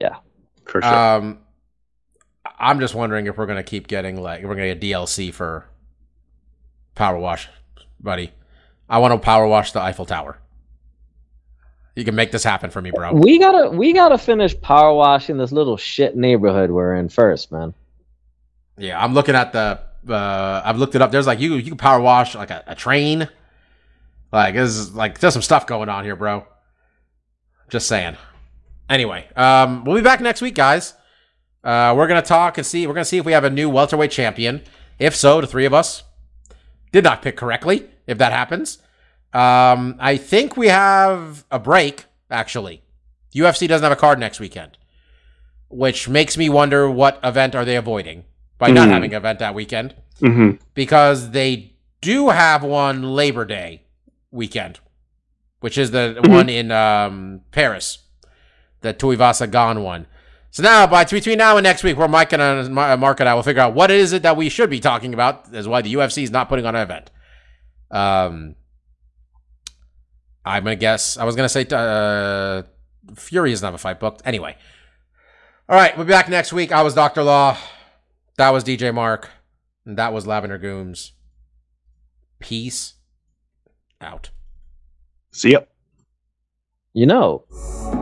Yeah, for sure. Um, I'm just wondering if we're gonna keep getting like if we're gonna get DLC for Power Wash, buddy. I want to power wash the Eiffel Tower. You can make this happen for me, bro. We gotta, we gotta finish power washing this little shit neighborhood we're in first, man. Yeah, I'm looking at the. Uh, I've looked it up. There's like you you can power wash like a, a train. Like there's like there's some stuff going on here, bro. Just saying. Anyway, um, we'll be back next week, guys. Uh, we're gonna talk and see. We're gonna see if we have a new welterweight champion. If so, the three of us did not pick correctly. If that happens, um, I think we have a break. Actually, UFC doesn't have a card next weekend, which makes me wonder what event are they avoiding by not Hmm. having an event that weekend hmm because they do have one Labor Day weekend, which is the Mhm. one in um, Paris, the Tuivasa Gane one. So now, by between now and next week, where Mike and uh, Mark and I will figure out what is it that we should be talking about, is why the UFC is not putting on an event. Um, I'm gonna guess. I was gonna say uh, Fury doesn't have a fight booked. Anyway, all right, we'll be back next week. I was Doctor Law. That was DJ Mark. And that was Lavender Gooms. Peace out. See ya. You know,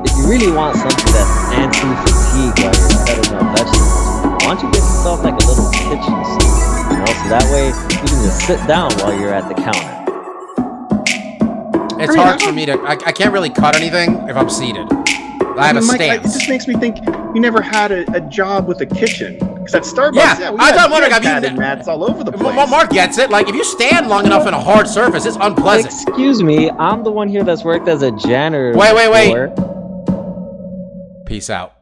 if you really want something that's anti-fatigue while you're cutting up vegetables, why don't you get yourself like a little kitchen seat? You know, so that way you can just sit down while you're at the counter. It's hard for me to. I, I can't really cut anything if I'm seated. I have a mean, Mike, I- stance. it just makes me think you never had a, a job with a kitchen. Because at Starbucks, Yeah, yeah, we I had, thought, we wondering, had have you- mats all over the place. Well. Mark gets it. Like if you stand long enough in a hard surface, it's unpleasant. Excuse me, I'm the one here that's worked as a janitor. Wait, wait, wait. before. Peace out.